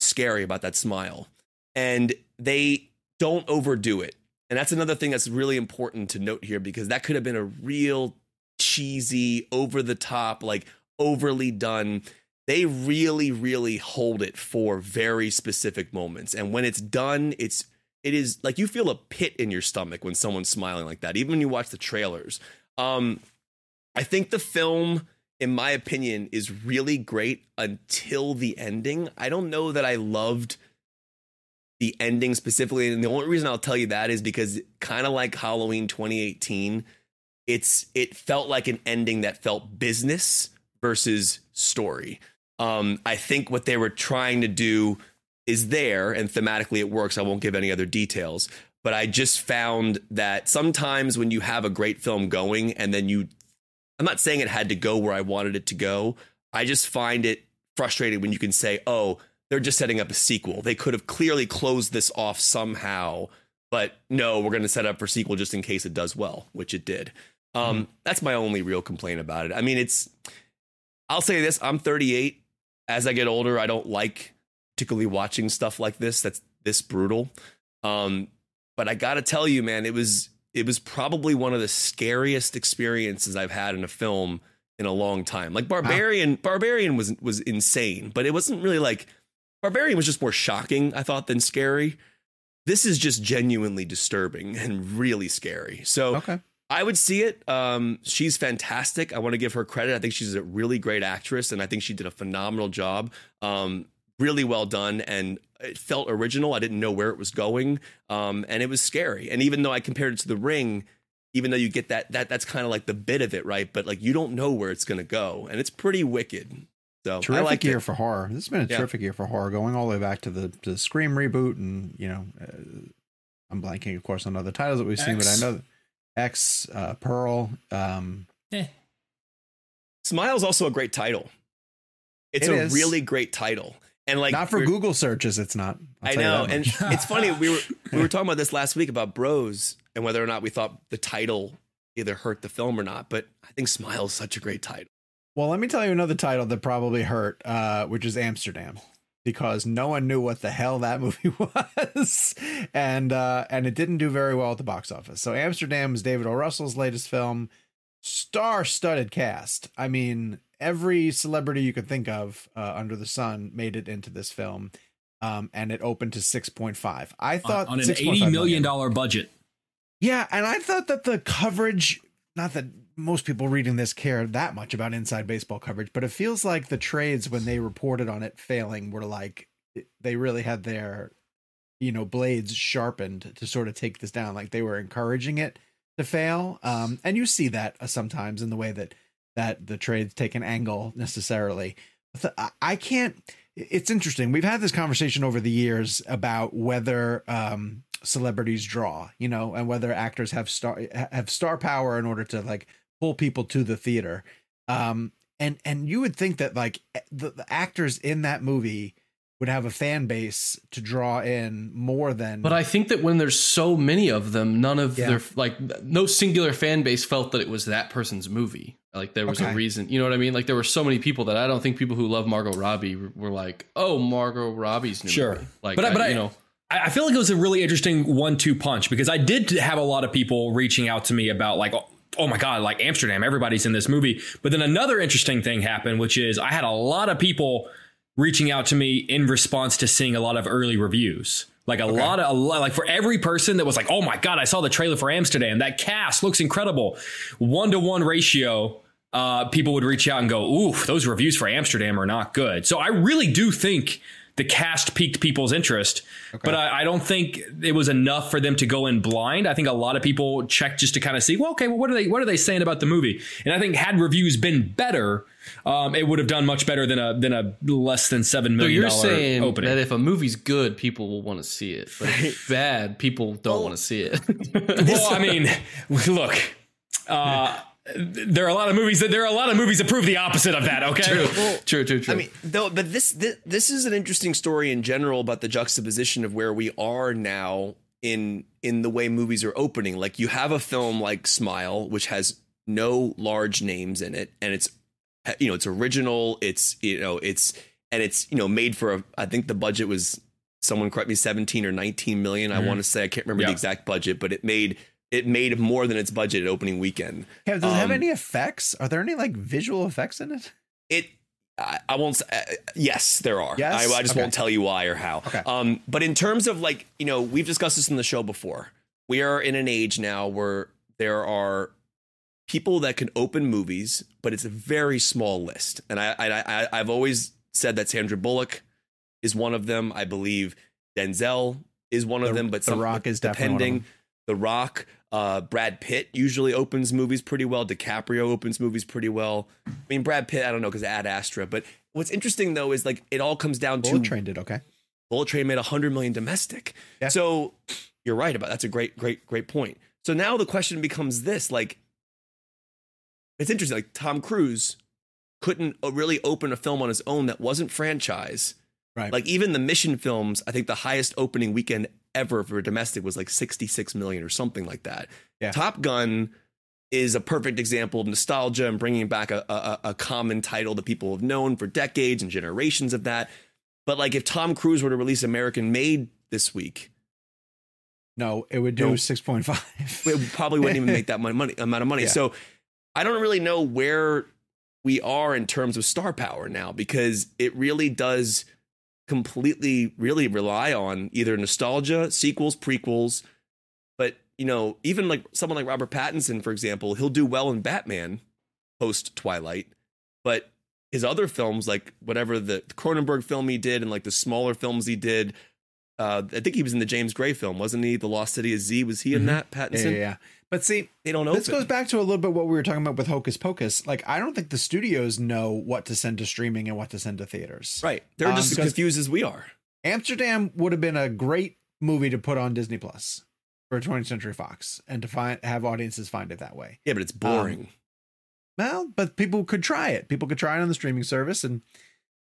scary about that smile. And they don't overdo it. And that's another thing that's really important to note here because that could have been a real cheesy, over the top, like overly done. They really, really hold it for very specific moments. And when it's done, it's it is like you feel a pit in your stomach when someone's smiling like that, even when you watch the trailers. Um, I think the film, in my opinion, is really great until the ending. I don't know that I loved the ending specifically. And the only reason I'll tell you that is because kind of like Halloween 2018, it's it felt like an ending that felt business versus story. Um, I think what they were trying to do is there, and thematically it works. I won't give any other details, but I just found that sometimes when you have a great film going and then you, I'm not saying it had to go where I wanted it to go. I just find it frustrating when you can say, oh, they're just setting up a sequel. They could have clearly closed this off somehow, but no, we're going to set up for sequel just in case it does well, which it did. Um, That's my only real complaint about it. I mean, it's, I'll say this I'm 38. As I get older, I don't like particularly watching stuff like this that's this brutal. Um, but I got to tell you, man, it was it was probably one of the scariest experiences I've had in a film in a long time. Like Barbarian, Barbarian was was insane, but it wasn't really like Barbarian was just more shocking, I thought, than scary. This is just genuinely disturbing and really scary. So Okay. I would see it. Um, she's fantastic. I want to give her credit. I think she's a really great actress, and I think she did a phenomenal job. Um, really well done, and it felt original. I didn't know where it was going, um, and it was scary. And even though I compared it to The Ring, even though you get that that that's kind of like the bit of it, right? But like you don't know where it's going to go, and it's pretty wicked. So Terrific I year it. for horror. This has been a Yeah. terrific year for horror, going all the way back to the to the Scream reboot, and you know, uh, I'm blanking, of course, on other titles that we've seen, but I know X, uh, Pearl. Um, Smile's also a great title. It's It a is. really great title, and like not for Google searches, it's not. I'll I know, and it's funny. We were [LAUGHS] we were talking about this last week about Bros and whether or not we thought the title either hurt the film or not. But I think Smile is such a great title. Well, let me tell you another title that probably hurt, uh, which is Amsterdam, because no one knew what the hell that [LAUGHS] movie was, and uh, and it didn't do very well at the box office. So Amsterdam is David O. Russell's latest film, star-studded cast. I mean, every celebrity you could think of uh, under the sun made it into this film, um, and it opened to six point five. I thought on an $6.5 eighty million dollar budget. yeah, and I thought that the coverage, not that most people reading this care that much about inside baseball coverage, but it feels like the trades when they reported on it failing were like they really had their you know blades sharpened to sort of take this down like they were encouraging it to fail. Um and you see that uh, sometimes in the way that that the trades take an angle necessarily. I- i can't it's interesting. We've had this conversation over the years about whether um celebrities draw you know and whether actors have star have star power in order to like pull people to the theater um and and you would think that like the, the actors in that movie would have a fan base to draw in more than But I think that when there's so many of them, none of Yeah. their like no singular fan base felt that it was that person's movie. Like there was Okay. a reason, you know what I mean? Like there were so many people that I don't think people who love Margot Robbie were, were like, "Oh, Margot Robbie's new Sure. movie." Like, but I, but I, you know, I I feel like it was a really interesting one-two punch because I did have a lot of people reaching out to me about like, oh, my god, like Amsterdam, everybody's in this movie. But then another interesting thing happened, which is I had a lot of people reaching out to me in response to seeing a lot of early reviews. Like a lot of a lot, like for every person that was like, "Oh my god, I saw the trailer for Amsterdam. That cast looks incredible." One to one ratio uh, people would reach out and go, "Ooh, those reviews for Amsterdam are not good." So I really do think the cast piqued people's interest, but I, I don't think it was enough for them to go in blind. I think a lot of people checked just to kind of see, well, okay, well, what are they what are they saying about the movie? And I think had reviews been better, um, it would have done much better than a than a less than seven so you're saying opening. that if a movie's good, people will want to see it, but if it's [LAUGHS] bad, people don't want to see it. well, I mean, [LAUGHS] look. Uh, there are a lot of movies that there are a lot of movies that prove the opposite of that. Okay, true, true, true, true. I mean, though, but this, this this is an interesting story in general about the juxtaposition of where we are now in in the way movies are opening. Like you have a film like Smile, which has no large names in it, and it's you know it's original. It's you know it's and it's you know made for a. I think the budget was someone correct me seventeen or nineteen million. I Mhm. want to say I can't remember Yeah. the exact budget, but it made it made more than its budget at opening weekend. Yeah, does it have Um, any effects? Are there any like visual effects in it? it I, I won't. Uh, yes, there are. Yes? I, I just Okay. won't tell you why or how. Okay. Um, but in terms of like you know, we've discussed this in the show before. We are in an age now where there are people that can open movies, but it's a very small list. And I, I, I I've always said that Sandra Bullock is one of them. I believe Denzel is one of them. But The Rock is definitely one of depending. The Rock, uh, Brad Pitt usually opens movies pretty well. DiCaprio opens movies pretty well. I mean, Brad Pitt, I don't know because Ad Astra. But what's interesting though is like it all comes down Bullet to Train did okay. Bullet Train made 100 million domestic. Yeah. So you're right about that's a great, great, great point. So now the question becomes this: like, it's interesting. Like Tom Cruise couldn't uh, really open a film on his own that wasn't franchise. Right. Like even the Mission films, I think the highest opening weekend ever for domestic was like 66 million or something like that. Yeah. Top Gun is a perfect example of nostalgia and bringing back a, a, a common title that people have known for decades and generations of that. But like if Tom Cruise were to release American Made this week, No, it would do No. six point five. it probably wouldn't even make [LAUGHS] that money, money amount of money. Yeah. So I don't really know where we are in terms of star power now because it really does completely really rely on either nostalgia, sequels, prequels. But you know, even like someone like Robert Pattinson, for example, he'll do well in Batman post Twilight, but his other films, like whatever the Cronenberg film he did and like the smaller films he did, uh, I think he was in the James Gray film, wasn't he? The Lost City of Z. Was he in Mhm. that? Yeah, Pattinson. yeah, yeah. But see, They don't know. this goes back to a little bit what we were talking about with Hocus Pocus. Like, I don't think the studios know what to send to streaming and what to send to theaters. Right. They're Um, just as confused as we are. Amsterdam would have been a great movie to put on Disney Plus for 20th Century Fox and to find have audiences find it that way. Yeah, but it's boring. Um, Well, but people could try it. People could try it on the streaming service and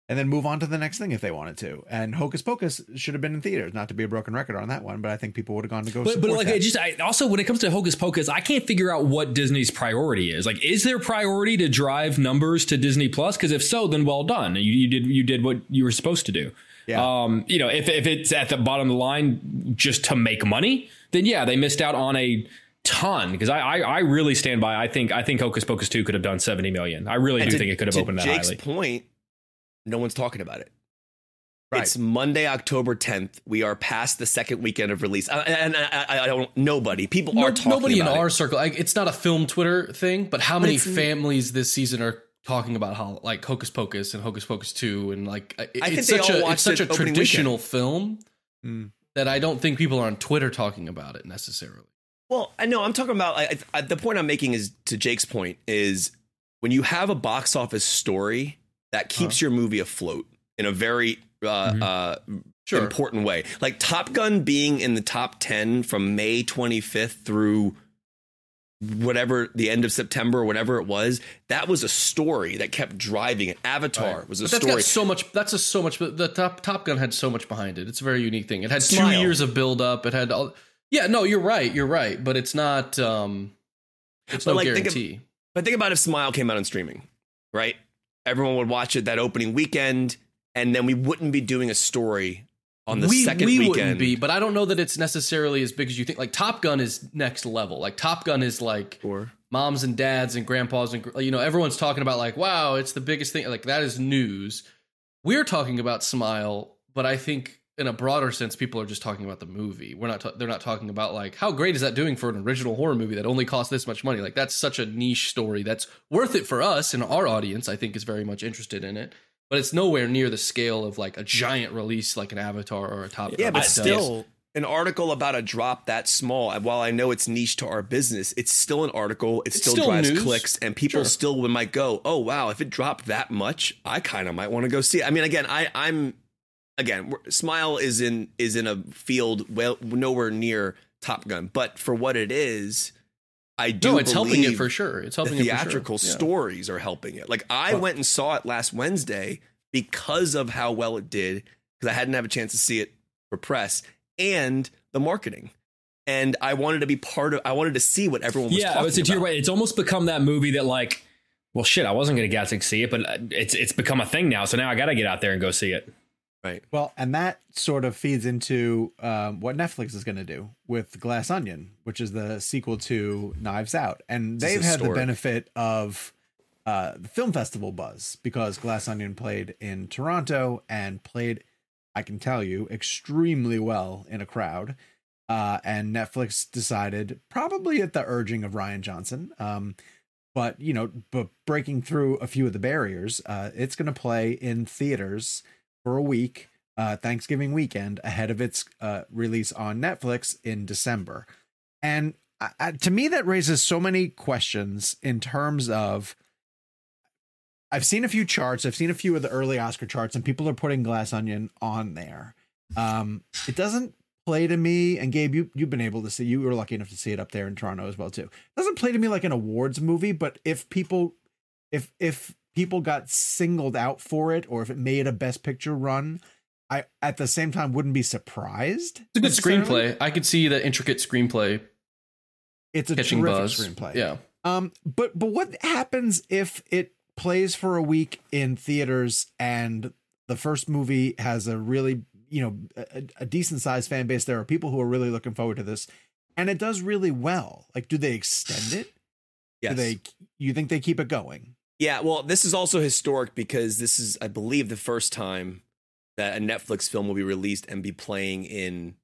and then move on to the next thing if they wanted to. And Hocus Pocus should have been in theaters, not to be a broken record on that one, but I think people would have gone to go. But, but like, that. I just I, also when it comes to Hocus Pocus, I can't figure out what Disney's priority is. Like, is their priority to drive numbers to Disney Plus? Because if so, then well done. You, you did you did what you were supposed to do. Yeah. Um, you know, if if it's at the bottom of the line just to make money, then yeah, they missed out on a ton. Because I, I I really stand by. I think I think Hocus Pocus two could have done seventy million. I really And do to- think it could have to opened that Jake's highly. point, no one's talking about it. Right. It's Monday, October 10th. We are past the second weekend of release, Uh, and I, I, I don't. Nobody, people No- are talking nobody in our it. circle. Like, it's not a film Twitter thing, but how many families this season are talking about how like Hocus Pocus and Hocus Pocus Two and like it- I think it's they such all a watched it's such it a opening traditional film Mm. that I don't think people are on Twitter talking about it necessarily. Well, I know I'm talking about. I, I, the point I'm making is to Jake's point is when you have a box office story that keeps Uh-huh. your movie afloat in a very uh, Mhm. uh, Sure. important way. Like Top Gun being in the top 10 from May 25th through whatever the end of September or whatever it was, that was a story that kept driving it. Avatar Right. was a But that's story. got so much. That's just so much. The Top Top Gun had so much behind it. It's a very unique thing. It had Smile. two years of build up. It had all. Yeah, no, you're right. You're right. But it's not. um It's But, no like, think of- guarantee. But think about if Smile came out on streaming, right? Everyone would watch it that opening weekend, and then we wouldn't be doing a story on the we, second we weekend. wouldn't be, but I don't know that it's necessarily as big as you think. Like Top Gun is next level. Like Top Gun is like Or moms and dads and grandpas and you know everyone's talking about like wow it's the biggest thing like that is news we're talking about smile but i think in a broader sense people are just talking about the movie we're not ta- they're not talking about like how great is that doing for an original horror movie that only costs this much money like that's such a niche story that's worth it for us and our audience i think is very much interested in it but it's nowhere near the scale of like a giant release like an avatar or a top yeah, but does. still, an article about a drop that small. While I know it's niche to our business, it's still an article. It It's still, still drives news. clicks, and people Sure. still might go, "Oh wow, if it dropped that much, I kind of might want to go see." it. I mean, again, I I'm again, Smile is in is in a field well nowhere near Top Gun, but for what it is. I do no it's helping it for sure it's helping the it for sure. theatrical Yeah. stories are helping it. Like I Well- went and saw it last Wednesday because of how well it did, because I hadn't have a chance to see it for press and the marketing. And I wanted to be part of. I wanted to see what everyone was yeah, I would say to your right. It's almost become that movie that like, well, shit, I wasn't going to get to see it, but uh, it's it's become a thing now. So now I got to get out there and go see it. Right. Well, and that sort of feeds into um, what Netflix is going to do with Glass Onion, which is the sequel to Knives Out, and they've had the benefit of uh, the film festival buzz because Glass Onion played in Toronto and played, I can tell you, extremely well in a crowd. Uh, and Netflix decided, probably at the urging of Rian Johnson, um, but you know, but breaking through a few of the barriers, uh, it's going to play in theaters for a week, uh, Thanksgiving weekend, ahead of its uh, release on Netflix in December. And uh, to me, that raises so many questions in terms of. I've seen a few charts. I've seen a few of the early Oscar charts, and people are putting Glass Onion on there. Um, it doesn't play to me, and Gabe, you you've been able to see. You were lucky enough to see it up there in Toronto as well too. It doesn't play to me like an awards movie, but if people, if if people got singled out for it, or if it made a Best Picture run, I at the same time wouldn't be surprised. it's a good screenplay i could see the intricate screenplay It's a catching terrific buzz screenplay. yeah Um, but but what happens if it plays for a week in theaters and the first movie has a really you know a, a decent sized fan base. There are people who are really looking forward to this, and it does really well. Like, do they extend it? Yes. Do they? You think they keep it going? Yeah, well, this is also historic because this is, I believe, the first time that a Netflix film will be released and be playing in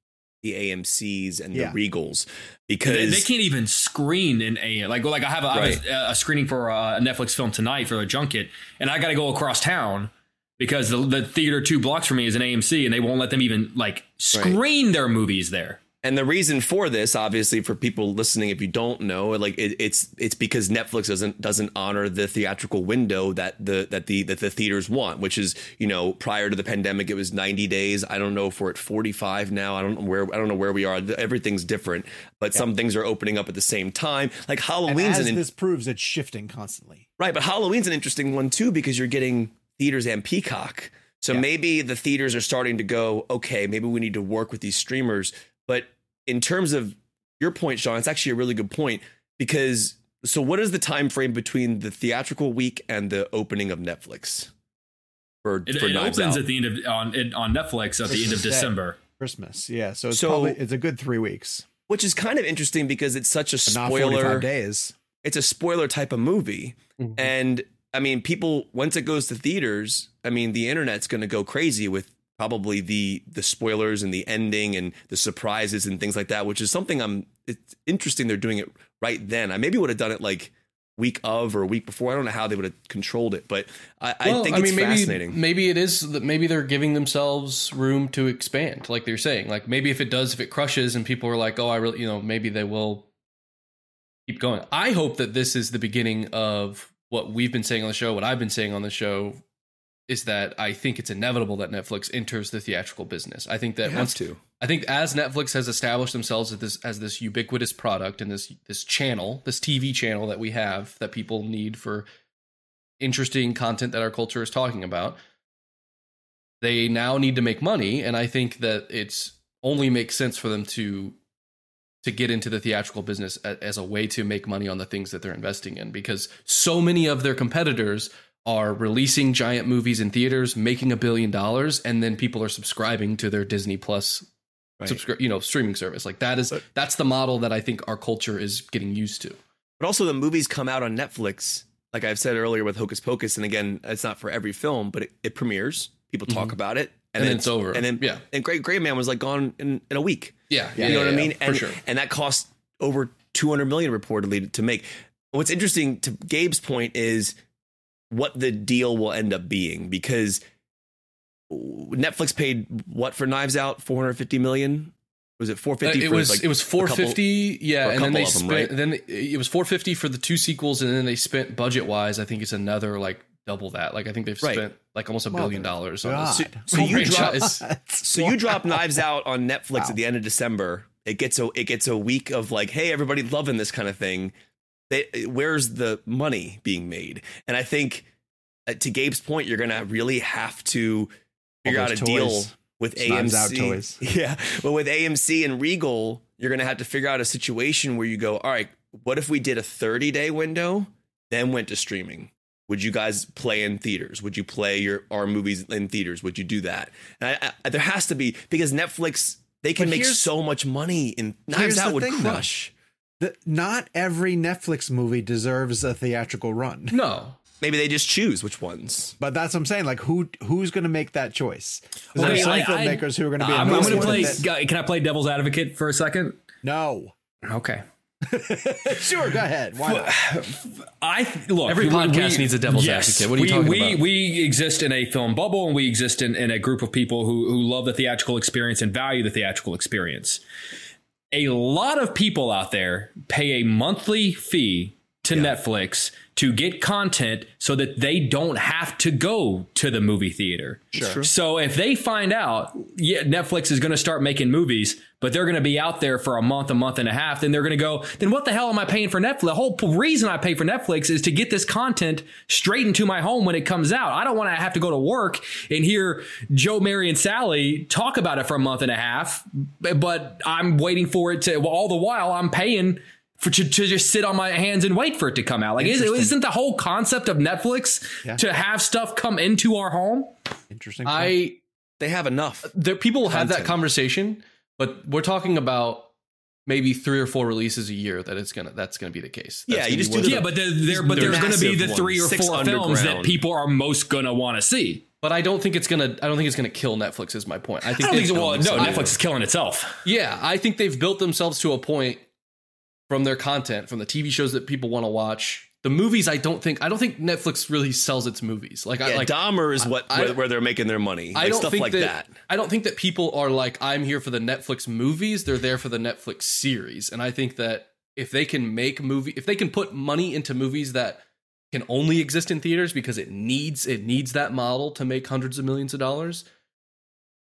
the AMC's and the Regals because they can't even screen in a like like I have a, I have a, a screening for uh, a Netflix film tonight for a junket, and I got to go across town because the, the theater two blocks from me is an AMC, and they won't let them even like screen their movies there. And the reason for this, obviously, for people listening, if you don't know, like it, it's it's because Netflix doesn't doesn't honor the theatrical window that the that the that the theaters want, which is you know prior to the pandemic it was ninety days. I don't know if we're at forty five now. I don't know where I don't know where we are. Everything's different, but some things are opening up at the same time. Like And Halloween's as an this proves, it's shifting constantly. Right, but Halloween's an interesting one too because you're getting theaters and Peacock. So maybe the theaters are starting to go, okay, maybe we need to work with these streamers. But in terms of your point, Sean, it's actually a really good point because so what is the time frame between the theatrical week and the opening of Netflix? For, It, for it opens Out? at the end of on on Netflix at the end of December. Christmas, yeah. So it's So- probably it's a good three weeks, which is kind of interesting because it's such a but spoiler. five days. it's a spoiler type of movie. Mhm. And I mean, people once it goes to theaters, I mean, the internet's going to go crazy with probably the the spoilers and the ending and the surprises and things like that, which is something I'm it's interesting they're doing it right then. I maybe would have done it like week of or week before. I don't know how they would have controlled it, but I, I Well, think it's maybe, fascinating. Maybe it is that maybe they're giving themselves room to expand, like they're saying. Like maybe if it does, if it crushes, and people are like, "Oh, I really," you know, maybe they will keep going. I hope that this is the beginning of what we've been saying on the show. What I've been saying on the show is that I think it's inevitable that Netflix enters the theatrical business. I think that once to. I think as Netflix has established themselves as this as this ubiquitous product and this this channel, this TV channel that we have that people need for interesting content that our culture is talking about, they now need to make money, and I think that it's only makes sense for them to to get into the theatrical business as a way to make money on the things that they're investing in because so many of their competitors are releasing giant movies in theaters making a billion dollars and then people are subscribing to their Disney Plus Right. subscri- you know streaming service like that is that's the model that I think our culture is getting used to But also the movies come out on Netflix, like I've said earlier with Hocus Pocus, and again, it's not for every film, but it, it premieres. People talk Mhm. about it, And then it's over. And then Yeah. and Great Gray Man was like gone in, in a week. yeah, yeah you know what I mean? for And, sure and that cost over 200 million reportedly to make. What's interesting to Gabe's point is what the deal will end up being because Netflix paid what for Knives Out 450 million? Was it 450 Uh, it for was like it was a couple- 450 yeah and then they couple them, spent right? then it was 450 for the two sequels and then they spent budget wise i think it's another like double that like i think they've Right. spent like almost a billion dollars on God. [LAUGHS] [LAUGHS] this So you drop. So you drop Knives Out on Netflix Wow. at the end of December. It gets a it gets a week of like, hey, everybody loving this kind of thing. They, where's the money being made? And I think, uh, to Gabe's point, you're gonna really have to figure out a those deal with Those AMC. Out toys. [LAUGHS] Yeah, but with AMC and Regal, you're gonna have to figure out a situation where you go, all right, what if we did a 30 day window, then went to streaming? Would you guys play in theaters? Would you play your our movies in theaters? Would you do that? I, I, there has to be because Netflix they can But make so much money in Knives Out would thing, though. Crush. The, not every Netflix movie deserves a theatrical run. no Maybe they just choose which ones. But that's what I'm saying. Like, who who's going to make that choice? Okay, There are some I- I- filmmakers who are going to be. I'm, I'm going to play. it. Can I play devil's advocate for a second? No. Okay. [LAUGHS] sure, go ahead. Why not? [SIGHS] I look. Every podcast we- needs a devil's yes, advocate. What are you we, talking we, about? We exist in a film bubble, and we exist in, in a group of people who who love the theatrical experience and value the theatrical experience. A lot of people out there pay a monthly fee to Netflix to get content so that they don't have to go to the movie theater. Sure. So if they find out, yeah, Netflix is going to start making movies, but they're going to be out there for a month, a month and a half, then they're going to go, then what the hell am I paying for Netflix? The whole reason I pay for Netflix is to get this content straight into my home when it comes out. I don't want to have to go to work and hear Joe, Mary, and Sally talk about it for a month and a half, but I'm waiting for it to, well, all the while I'm paying for to, to just sit on my hands and wait for it to come out. Like, is, Interesting. isn't the whole concept of Netflix Yeah. to have stuff come into our home? Interesting. I they have enough. Uh, there, people will have that conversation, but we're talking about maybe three or four releases a year that it's gonna that's gonna be the case. Yeah, you just do what- the- yeah, but there, there but there's going to be the massive three or four films that people are most going to want to see. But I don't think it's gonna. I don't think it's gonna kill Netflix. Is my point. I I think. don't think they've so. Well, no, themselves- Netflix is killing itself. Yeah, I think they've built themselves to a point from their content, from the TV shows that people want to watch. The movies, I don't think. I don't think Netflix really sells its movies. Like, I like Dahmer is what I- where, where they're making their money. I don't stuff think like that, that. I don't think that people are like, I'm here for the Netflix movies. They're there for the Netflix series, and I think that if they can make movie, if they can put money into movies that can only exist in theaters because it needs it needs that model to make hundreds of millions of dollars,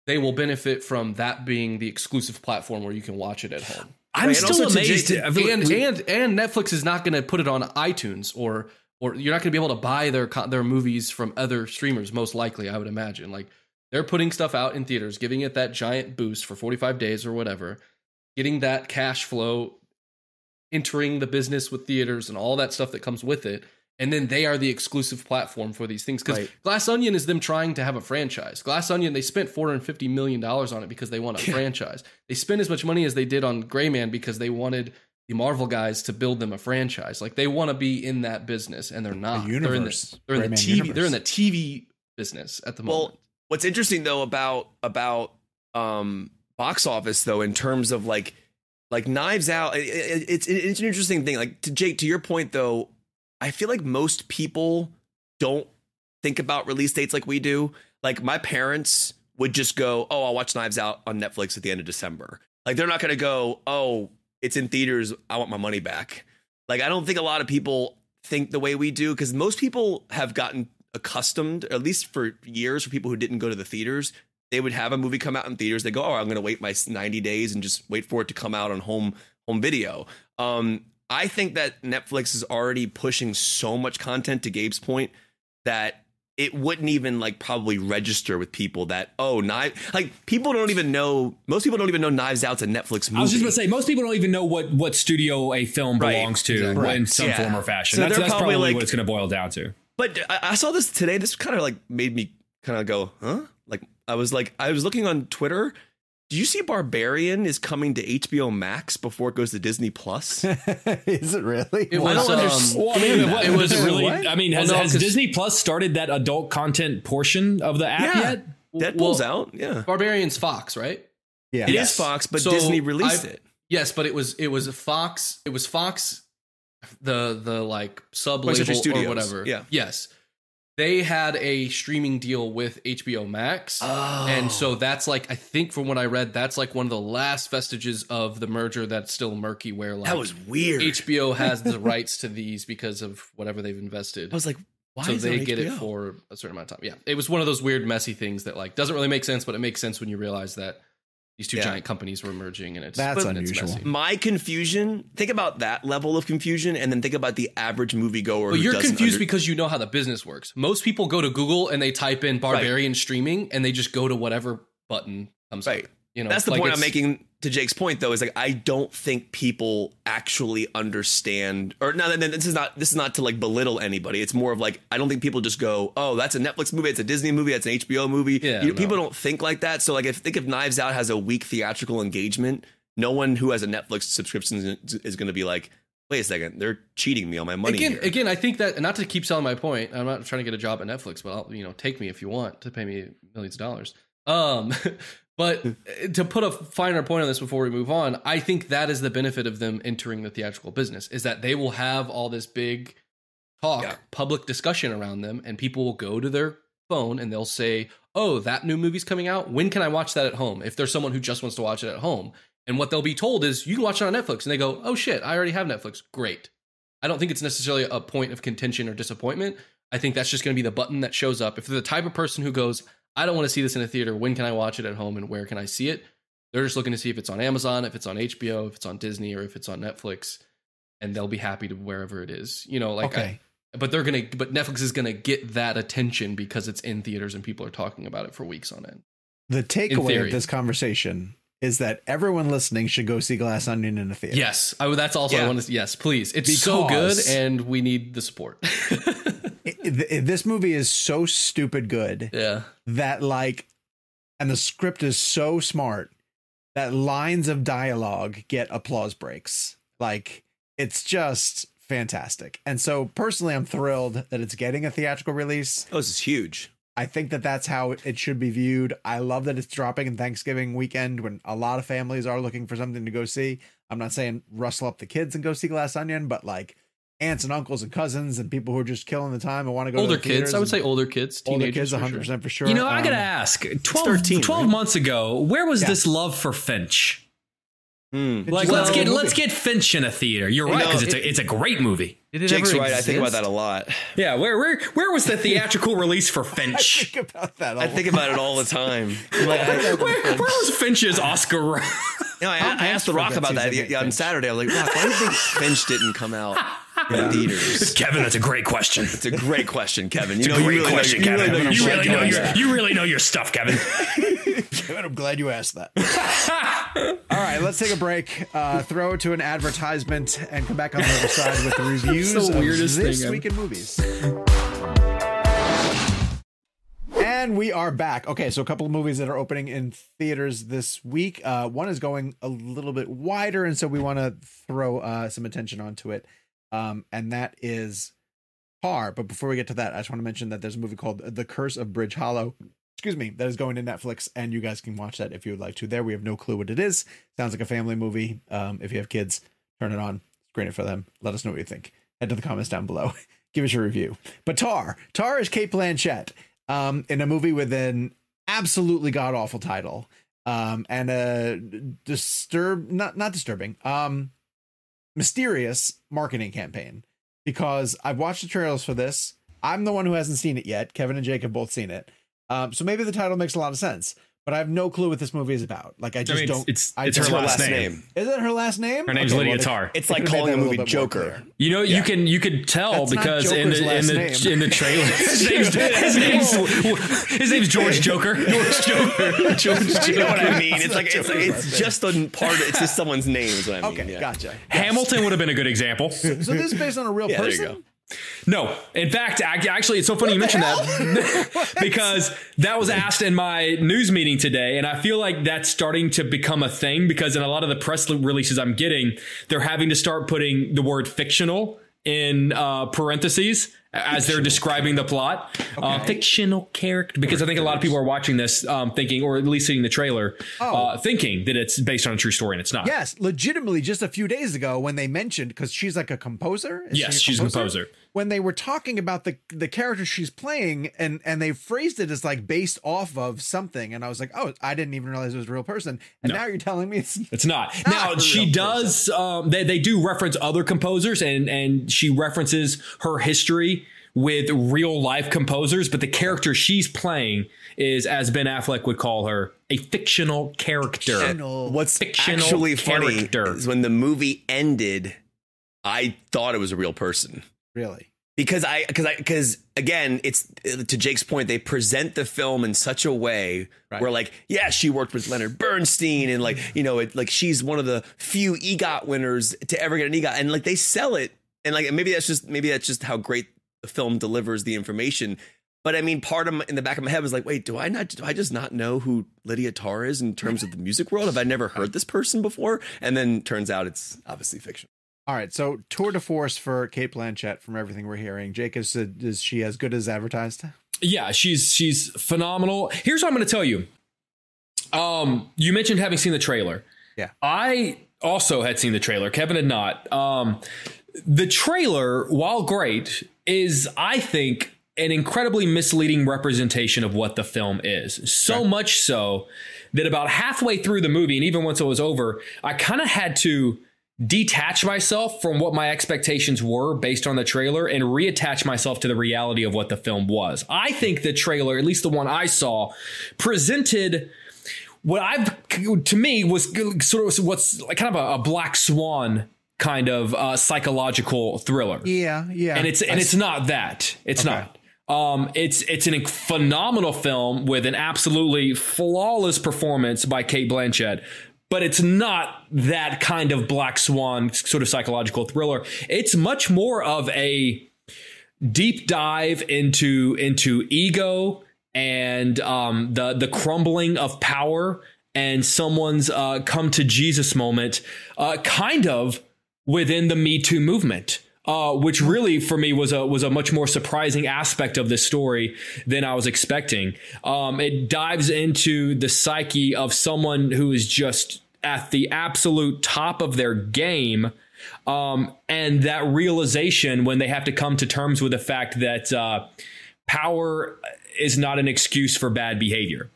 they will benefit from that being the exclusive platform where you can watch it at home. I'm Right, still to amazed. Jay- I and we- and and Netflix is not going to put it on iTunes or or you're not going to be able to buy their their movies from other streamers. Most likely, I would imagine. Like they're putting stuff out in theaters, giving it that giant boost for 45 days or whatever, getting that cash flow, entering the business with theaters and all that stuff that comes with it. And then they are the exclusive platform for these things. Because Right. Glass Onion is them trying to have a franchise. Glass Onion, they spent $450 million on it because they want a [LAUGHS] franchise. They spent as much money as they did on Gray Man because they wanted the Marvel guys to build them a franchise. Like they want to be in that business and they're not. They're in the, universe. they're in the TV. universe. They're in the TV business at the moment. Well, what's interesting though about about um box office though in terms of like like Knives Out, it, it- it's it's an interesting thing. Like to Jake, to your point though, I feel like most people don't think about release dates like we do. Like my parents would just go, "Oh, I'll watch Knives Out on Netflix at the end of December." Like they're not going to go, "Oh, it's in theaters. I want my money back." Like I don't think a lot of people think the way we do because most people have gotten accustomed, at least for years, for people who didn't go to the theaters. They would have a movie come out in theaters. They go, "Oh, I'm going to wait my 90 days and just wait for it to come out on home home video." Um, I think that Netflix is already pushing so much content to Gabe's point that it wouldn't even like probably register with people that oh knife like people don't even know most people don't even know Knives Out's a Netflix movie. I was just to say, most people don't even know what what studio a film Right. belongs to Exactly. in some Yeah. form or fashion. So that's that's probably probably, like- what it's going to boil down to. But I, I saw this today. This kind of like made me kind of go, huh? Like I was like, I was looking on Twitter. Do you see Barbarian is coming to HBO Max before it goes to Disney Plus? [LAUGHS] Is it really? It I don't um, understand. Well, I mean, what, It was- really. what? I mean, has, Well, no, has 'cause- Disney Plus started that adult content portion of the app Yeah. yet? Deadpool's well, out. Yeah, Barbarian's Fox, right? yeah. it is Yes. Fox, but So Disney released I've- it. Yes, but it was it was Fox. It was Fox, the the like sub label or whatever. yeah. Yes, they had a streaming deal with HBO Max, Oh. and so that's like I think from what I read, that's like one of the last vestiges of the merger that's still murky. Where like That was weird. HBO has the [LAUGHS] rights to these because of whatever they've invested. I was like, why so is it they get it for a certain amount of time. Yeah, it was one of those weird, messy things that like doesn't really make sense, but it makes sense when you realize that these two Yeah. giant companies were merging, and it's That's and it's unusual. my confusion. Think about that level of confusion, and then think about the average moviegoer. But who you're doesn't confused under- because you know how the business works. Most people go to Google and they type in barbarian streaming and they just go to whatever button comes Right. up. You know, That's the like point I'm making to Jake's point though is like I don't think people actually understand or no this is not this is not to like belittle anybody it's more of like I don't think people just go oh that's a Netflix movie it's a Disney movie that's an HBO movie Yeah, You- no. people don't think like that so like if think if Knives Out has a weak theatrical engagement no one who has a Netflix subscription is, is going to be like wait a second they're cheating me on my money Again, here. again, I think that not to keep selling my point. I'm not trying to get a job at Netflix, but I'll, you know, take me if you want to pay me millions of dollars. Um, [LAUGHS] but to put a finer point on this before we move on, I think that is the benefit of them entering the theatrical business is that they will have all this big talk, Yeah. public discussion around them, and people will go to their phone and they'll say, "Oh, that new movie's coming out. When can I watch that at home?" If there's someone who just wants to watch it at home, and what they'll be told is, "You can watch it on Netflix," and they go, "Oh shit, I already have Netflix. Great." I don't think it's necessarily a point of contention or disappointment. I think that's just going to be the button that shows up. If they're the type of person who goes, I don't want to see this in a theater, when can I watch it at home and where can I see it? They're just looking to see if it's on Amazon, if it's on HBO, if it's on Disney, or if it's on Netflix, and they'll be happy to wherever it is. You know, like, Okay. I, but they're gonna, but Netflix is gonna get that attention because it's in theaters and people are talking about it for weeks on end. The takeaway of this conversation is that everyone listening should go see Glass Onion in a theater. Yes, I, that's also I want to. Yes, please. It's so good, and we need the support. [LAUGHS] It- it- this movie is so stupid good yeah. that like and the script is so smart that lines of dialogue get applause breaks. Like it's just fantastic. And so personally, I'm thrilled that it's getting a theatrical release. Oh, this is huge. I think that that's how it should be viewed. I love that it's dropping in Thanksgiving weekend when a lot of families are looking for something to go see. I'm not saying rustle up the kids and go see Glass Onion, but like aunts and uncles and cousins and people who are just killing the time and want to go older to the kids. I would theaters say older kids, and older kids, 100 percent for sure. You know, I gotta Um, ask 12, 13, 12 right? months ago, where was Yeah. this love for Finch? Hmm. Like, let's get let's get Finch in a theater. You're You right know, because it's it- a it's a great movie. Did it Jake's ever right. I think about that a lot. Yeah, where where where was the [LAUGHS] theatrical release for Finch? I think about that. a I think about it all the time. [LAUGHS] Like, where, where was Finch's Oscar? run? you know, I, I asked The Rock about that he's on Saturday. I was like, Rock, why do you think Finch didn't come out [LAUGHS] in [LAUGHS] theaters? Kevin, that's a great question. It's a great question, Kevin. You It's know, a you great really question, know, Kevin. you You really really know know your your you really know your stuff, Kevin. [LAUGHS] Kevin, I'm glad you asked that. [LAUGHS] All right, let's take a break. Uh, throw it to an advertisement and come back on the other side with the reviews the of this thing week in movies. And we are back. Okay, so a couple of movies that are opening in theaters this week. Uh, one is going a little bit wider, and so we want to throw uh, some attention onto it. Um, and that is Tar. But before we get to that, I just want to mention that there's a movie called The Curse of Bridge Hollow. Excuse me, that is going to Netflix, and you guys can watch that if you would like to. There, we have no clue what it is. Sounds like a family movie. Um, if you have kids, turn it on, screen it for them. Let us know what you think. Head to the comments down below. [LAUGHS] Give us your review. But Tar, Tar is Cate Blanchett um, in a movie with an absolutely god awful title um, and a disturb not not disturbing um, mysterious marketing campaign because I've watched the trailers for this. I'm the one who hasn't seen it yet. Kevin and Jake have both seen it. Um, so maybe the title makes a lot of sense, but I have no clue what this movie is about. Like I I just mean, don't. it's I it's don't- her last name. Is it her last name? Her name's Okay, Lydia well, Tarr. It's [LAUGHS] they like calling that a movie Joker. You know, you can you could tell That's because in the in the name. in the trailer, [LAUGHS] his name's his name's his name's George Joker. [LAUGHS] George Joker. George You know what Joker. I mean? It's like it's like, it's just a part. Of, it's just someone's name. Is what I mean. Okay, yeah. gotcha. Hamilton would have been a good example. So this is based on a real Yeah, there you person. No, in fact, ac- actually, it's so funny you mentioned that. [LAUGHS] [LAUGHS] Because that was asked in my news meeting today, and I feel like that's starting to become a thing because in a lot of the press releases I'm getting, they're having to start putting the word fictional in uh, parentheses as they're describing the plot. Uh, fictional character, because I think a lot of people are watching this um, thinking, or at least seeing the trailer, uh, thinking that it's based on a true story, and it's not. Yes, legitimately, just a few days ago when they mentioned because she's like a composer. Is Yes, she she's a composer. When they were talking about the the character she's playing, and and they phrased it as like based off of something, and I was like, oh, I didn't even realize it was a real person, and now you're telling me it's [LAUGHS] It's not. Not now she does. Um, they they do reference other composers, and and she references her history with real life composers. But the character she's playing is, as Ben Affleck would call her, a fictional character. Fictional. What's Fictional actually character. funny is when the movie ended, I thought it was a real person really. because I because I because again, it's to Jake's point. They present the film in such a way Right. where like, yeah, she worked with Leonard Bernstein, and like you know, it like she's one of the few EGOT winners to ever get an EGOT, and like they sell it, and like maybe that's just maybe that's just how great the film delivers the information. But I mean, part of my, in the back of my head was like, wait, do I not? Do I just not know who Lydia Tarr is in terms of the music world? Have I never heard this person before? And then turns out it's obviously fiction. All right, so tour de force for Cate Blanchett from everything we're hearing. Jake, is, is she as good as advertised? Yeah, she's she's phenomenal. Here's what I'm going to tell you. Um, you mentioned having seen the trailer. Yeah. I also had seen the trailer. Kevin had not. Um, the trailer, while great, is I think an incredibly misleading representation of what the film is. So much so that about halfway through the movie, and even once it was over, I kind of had to detach myself from what my expectations were based on the trailer and reattach myself to the reality of what the film was. I think the trailer, at least the one I saw, presented what I've to me was sort of what's like kind of a, a black swan kind of uh, psychological thriller. Yeah, yeah. And it's and it's not that. It's Okay. not. Um, it's it's a phenomenal film with an absolutely flawless performance by Cate Blanchett, but it's not that kind of black swan sort of psychological thriller. It's much more of a deep dive into into ego and um, the the crumbling of power and someone's uh, come to Jesus moment, uh, kind of within the Me Too movement. Uh, which really for me was a was a much more surprising aspect of this story than I was expecting. Um, it dives into the psyche of someone who is just at the absolute top of their game, um, and that realization when they have to come to terms with the fact that uh, power is not an excuse for bad behavior,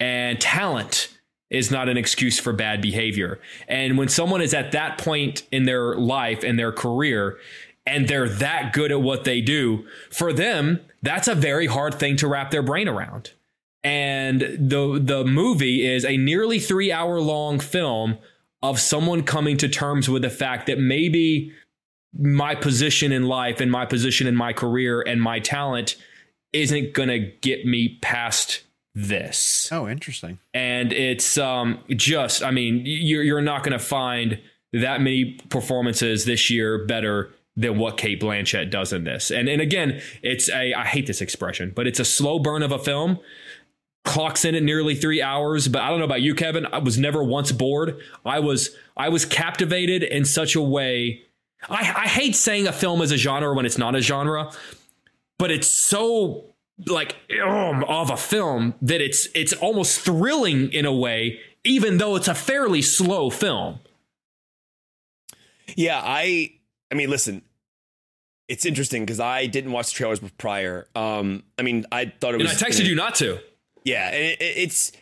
and talent is not an excuse for bad behavior. And when someone is at that point in their life and their career, and they're that good at what they do, for them, that's a very hard thing to wrap their brain around. And the the movie is a nearly three hour long film of someone coming to terms with the fact that maybe my position in life and my position in my career and my talent isn't going to get me past this. Oh, interesting. And it's um, just, I mean, you're, you're not going to find that many performances this year better than what Cate Blanchett does in this. And and again, it's a I hate this expression, but it's a slow burn of a film. Clocks in at nearly three hours, but I don't know about you, Kevin. I was never once bored. I was I was captivated in such a way. I, I hate saying a film is a genre when it's not a genre, but it's so like um, of a film that it's it's almost thrilling in a way, even though it's a fairly slow film. Yeah, I I mean, listen, it's interesting because I didn't watch the trailers prior. Um, I mean, I thought it And was. I texted you not to. Yeah, and it, it, it's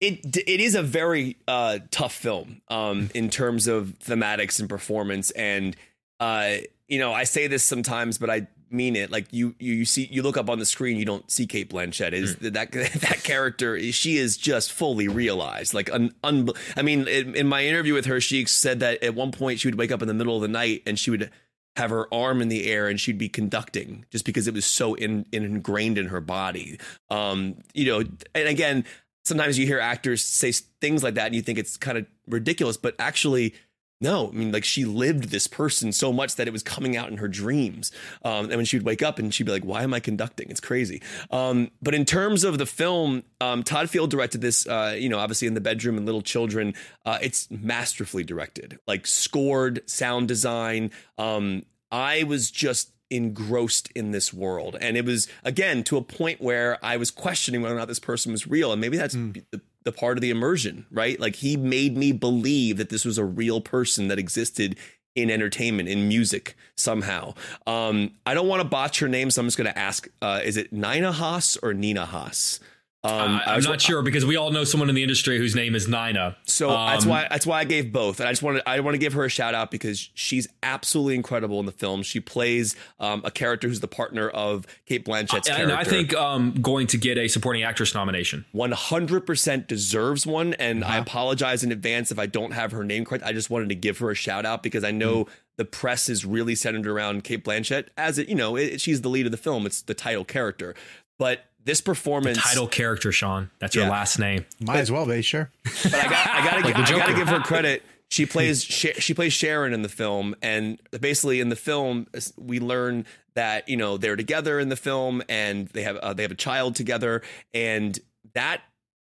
it it is a very uh, tough film um, in terms of thematics and performance, and uh, you know, I say this sometimes, but I mean it. Like you you you see you look up on the screen, you don't see Cate Blanchett. Is that [LAUGHS] that character? She is just fully realized. Like un, un I mean, in, in my interview with her, she said that at one point she would wake up in the middle of the night and she would have her arm in the air and she'd be conducting just because it was so in, in ingrained in her body. Um, you know, and again, sometimes you hear actors say things like that and you think it's kind of ridiculous, but actually, no. I mean, like she lived this person so much that it was coming out in her dreams. Um, and when she would wake up and she'd be like, "Why am I conducting?" It's crazy. Um, but in terms of the film, um, Todd Field directed this. Uh, you know, obviously in the bedroom and little children. Uh, it's masterfully directed, like scored, sound design. Um, I was just engrossed in this world, and it was again to a point where I was questioning whether or not this person was real, and maybe that's the, the part of the immersion, right? Like he made me believe that this was a real person that existed in entertainment, in music somehow. Um, I don't want to botch her name, so I'm just going to ask: uh, Is it Nina Haas or Nina Haas? Um, Uh, I'm not sure because we all know someone in the industry whose name is Nina. So that's Um, why that's why I gave both, and I just want to I want to give her a shout out because she's absolutely incredible in the film. She plays um, a character who's the partner of Cate Blanchett's and character. I think um, going to get a supporting actress nomination. 100% deserves one. And Uh-huh. I apologize in advance if I don't have her name correct. I just wanted to give her a shout out because I know the press is really centered around Cate Blanchett as it, you know, it, she's the lead of the film. It's the title character. But this performance, Title character, Sean. That's your Yeah. last name. Might as well be sure. but I got, I got to, [LAUGHS] Like I got to Joker. give her credit. She [LAUGHS] plays, Sha- she plays Sharon in the film, and basically in the film, we learn that you know they're together in the film, and they have uh, they have a child together, and that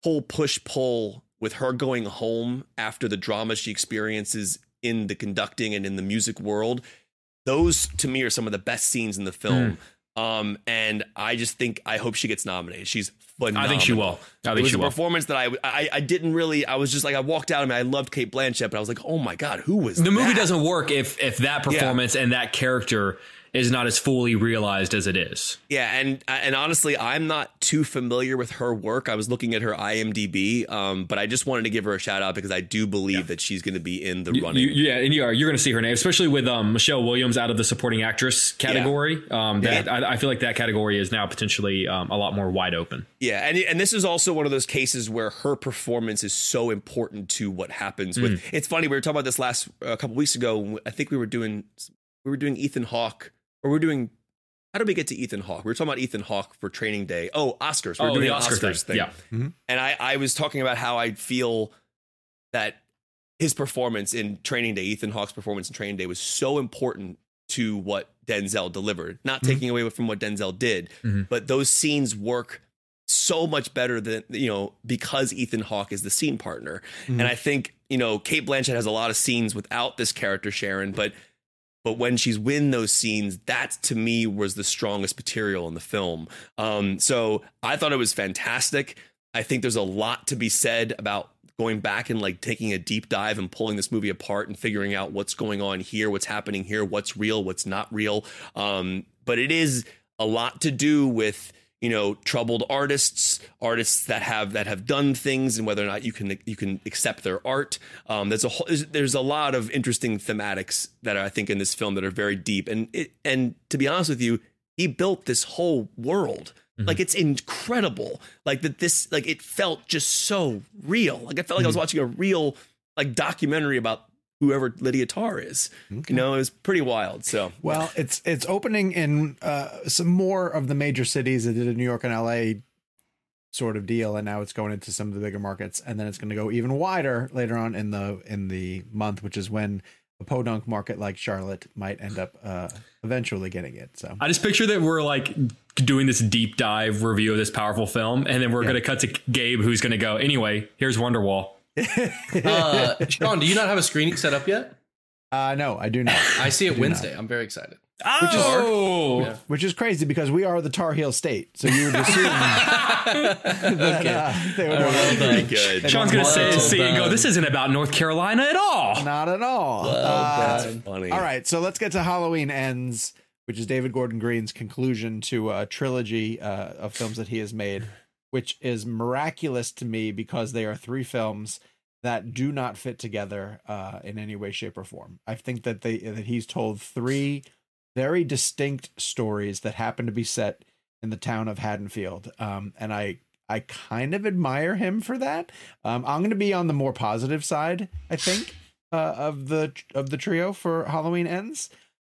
whole push pull with her going home after the drama she experiences in the conducting and in the music world, those to me are some of the best scenes in the film. Um, and I just think I hope she gets nominated. She's phenomenal. I think she will. I it was she a will. performance that I, I I didn't really. I was just like I walked out. I mean, I loved Cate Blanchett, but I was like, oh my god, who was The movie doesn't work if if that performance and that character is not as fully realized as it is. Yeah, and and honestly, I'm not too familiar with her work. I was looking at her IMDb, um, but I just wanted to give her a shout out because I do believe that she's going to be in the You- running. you- yeah, and you are you're going to see her name, especially with um, Michelle Williams out of the supporting actress category. Um, that I, I feel like that category is now potentially um, a lot more wide open. Yeah, and and this is also one of those cases where her performance is so important to what happens. With Mm. it's funny we were talking about this last a couple weeks ago. I think we were doing we were doing Ethan Hawke, or we we're doing. How did we get to Ethan Hawke? We were talking about Ethan Hawke for Training Day. Oh, Oscars. We're Oh, doing the Oscar Oscars thing. thing. Yeah. And I, I was talking about how I feel that his performance in Training Day, Ethan Hawke's performance in Training Day, was so important to what Denzel delivered. Not Mm-hmm. taking away from what Denzel did, Mhm. but those scenes work so much better than you know because Ethan Hawke is the scene partner, mm-hmm. and I think you know Cate Blanchett has a lot of scenes without this character Sharon, but but when she's win those scenes, that to me was the strongest material in the film. Um, so I thought it was fantastic. I think there's a lot to be said about going back and like taking a deep dive and pulling this movie apart and figuring out what's going on here, what's happening here, what's real, what's not real. Um, but it is a lot to do with you know troubled artists artists that have that have done things and whether or not you can you can accept their art um, there's a whole, there's, a lot of interesting thematics that I think in this film that are very deep and it, and to be honest with you he built this whole world mm-hmm. like it's incredible like that this like it felt just so real like I felt like mm-hmm. I was mm-hmm. watching a real like documentary about whoever Lydia Tár is. Okay. You know, it was pretty wild. So well, it's it's opening in uh, some more of the major cities. It did a New York and L.A. sort of deal, and now it's going into some of the bigger markets, and then it's going to go even wider later on in the in the month, which is when a podunk market like Charlotte might end up uh, eventually getting it. So I just picture that we're like doing this deep dive review of this powerful film, and then we're yeah. going to cut to Gabe, who's going to go anyway. Here's Wonderwall [LAUGHS] uh, Sean, do you not have a screening set up yet? Uh, no, I do not. I see it Wednesday. Not. I'm very excited. Oh, which is, yeah. which is crazy because we are the Tar Heel State. So you would assume that [LAUGHS] okay. uh, they would well pretty good. Sean's going to say, see and go, this isn't about North Carolina at all. Not at all. Well uh, that's funny. All right, so let's get to Halloween Ends, which is David Gordon Green's conclusion to a trilogy uh, of films that he has made which is miraculous to me because they are three films that do not fit together uh, in any way, shape, or form. I think that they that he's told three very distinct stories that happen to be set in the town of Haddonfield, um, and I I kind of admire him for that. Um, I'm going to be on the more positive side, I think, uh, of the of the trio for Halloween Ends,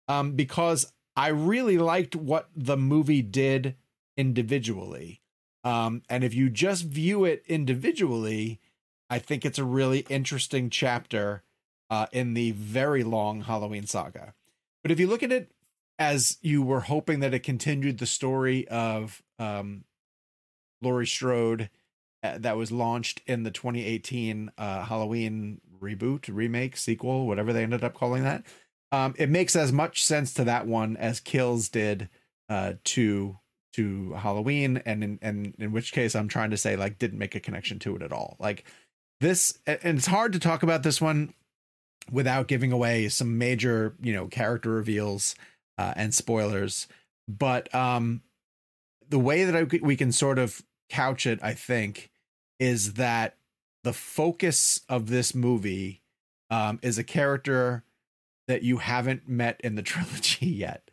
um, because I really liked what the movie did individually. Um, and if you just view it individually, I think it's a really interesting chapter uh, in the very long Halloween saga. But if you look at it as you were hoping that it continued the story of um, Laurie Strode uh, that was launched in the 2018 uh, Halloween reboot, remake, sequel, whatever they ended up calling that, um, it makes as much sense to that one as Kills did uh, to to Halloween, and in and in which case I'm trying to say like didn't make a connection to it at all. Like this, and it's hard to talk about this one without giving away some major you know character reveals uh, and spoilers. But um, the way that I, we can sort of couch it, I think, is that the focus of this movie um, is a character that you haven't met in the [LAUGHS] trilogy yet.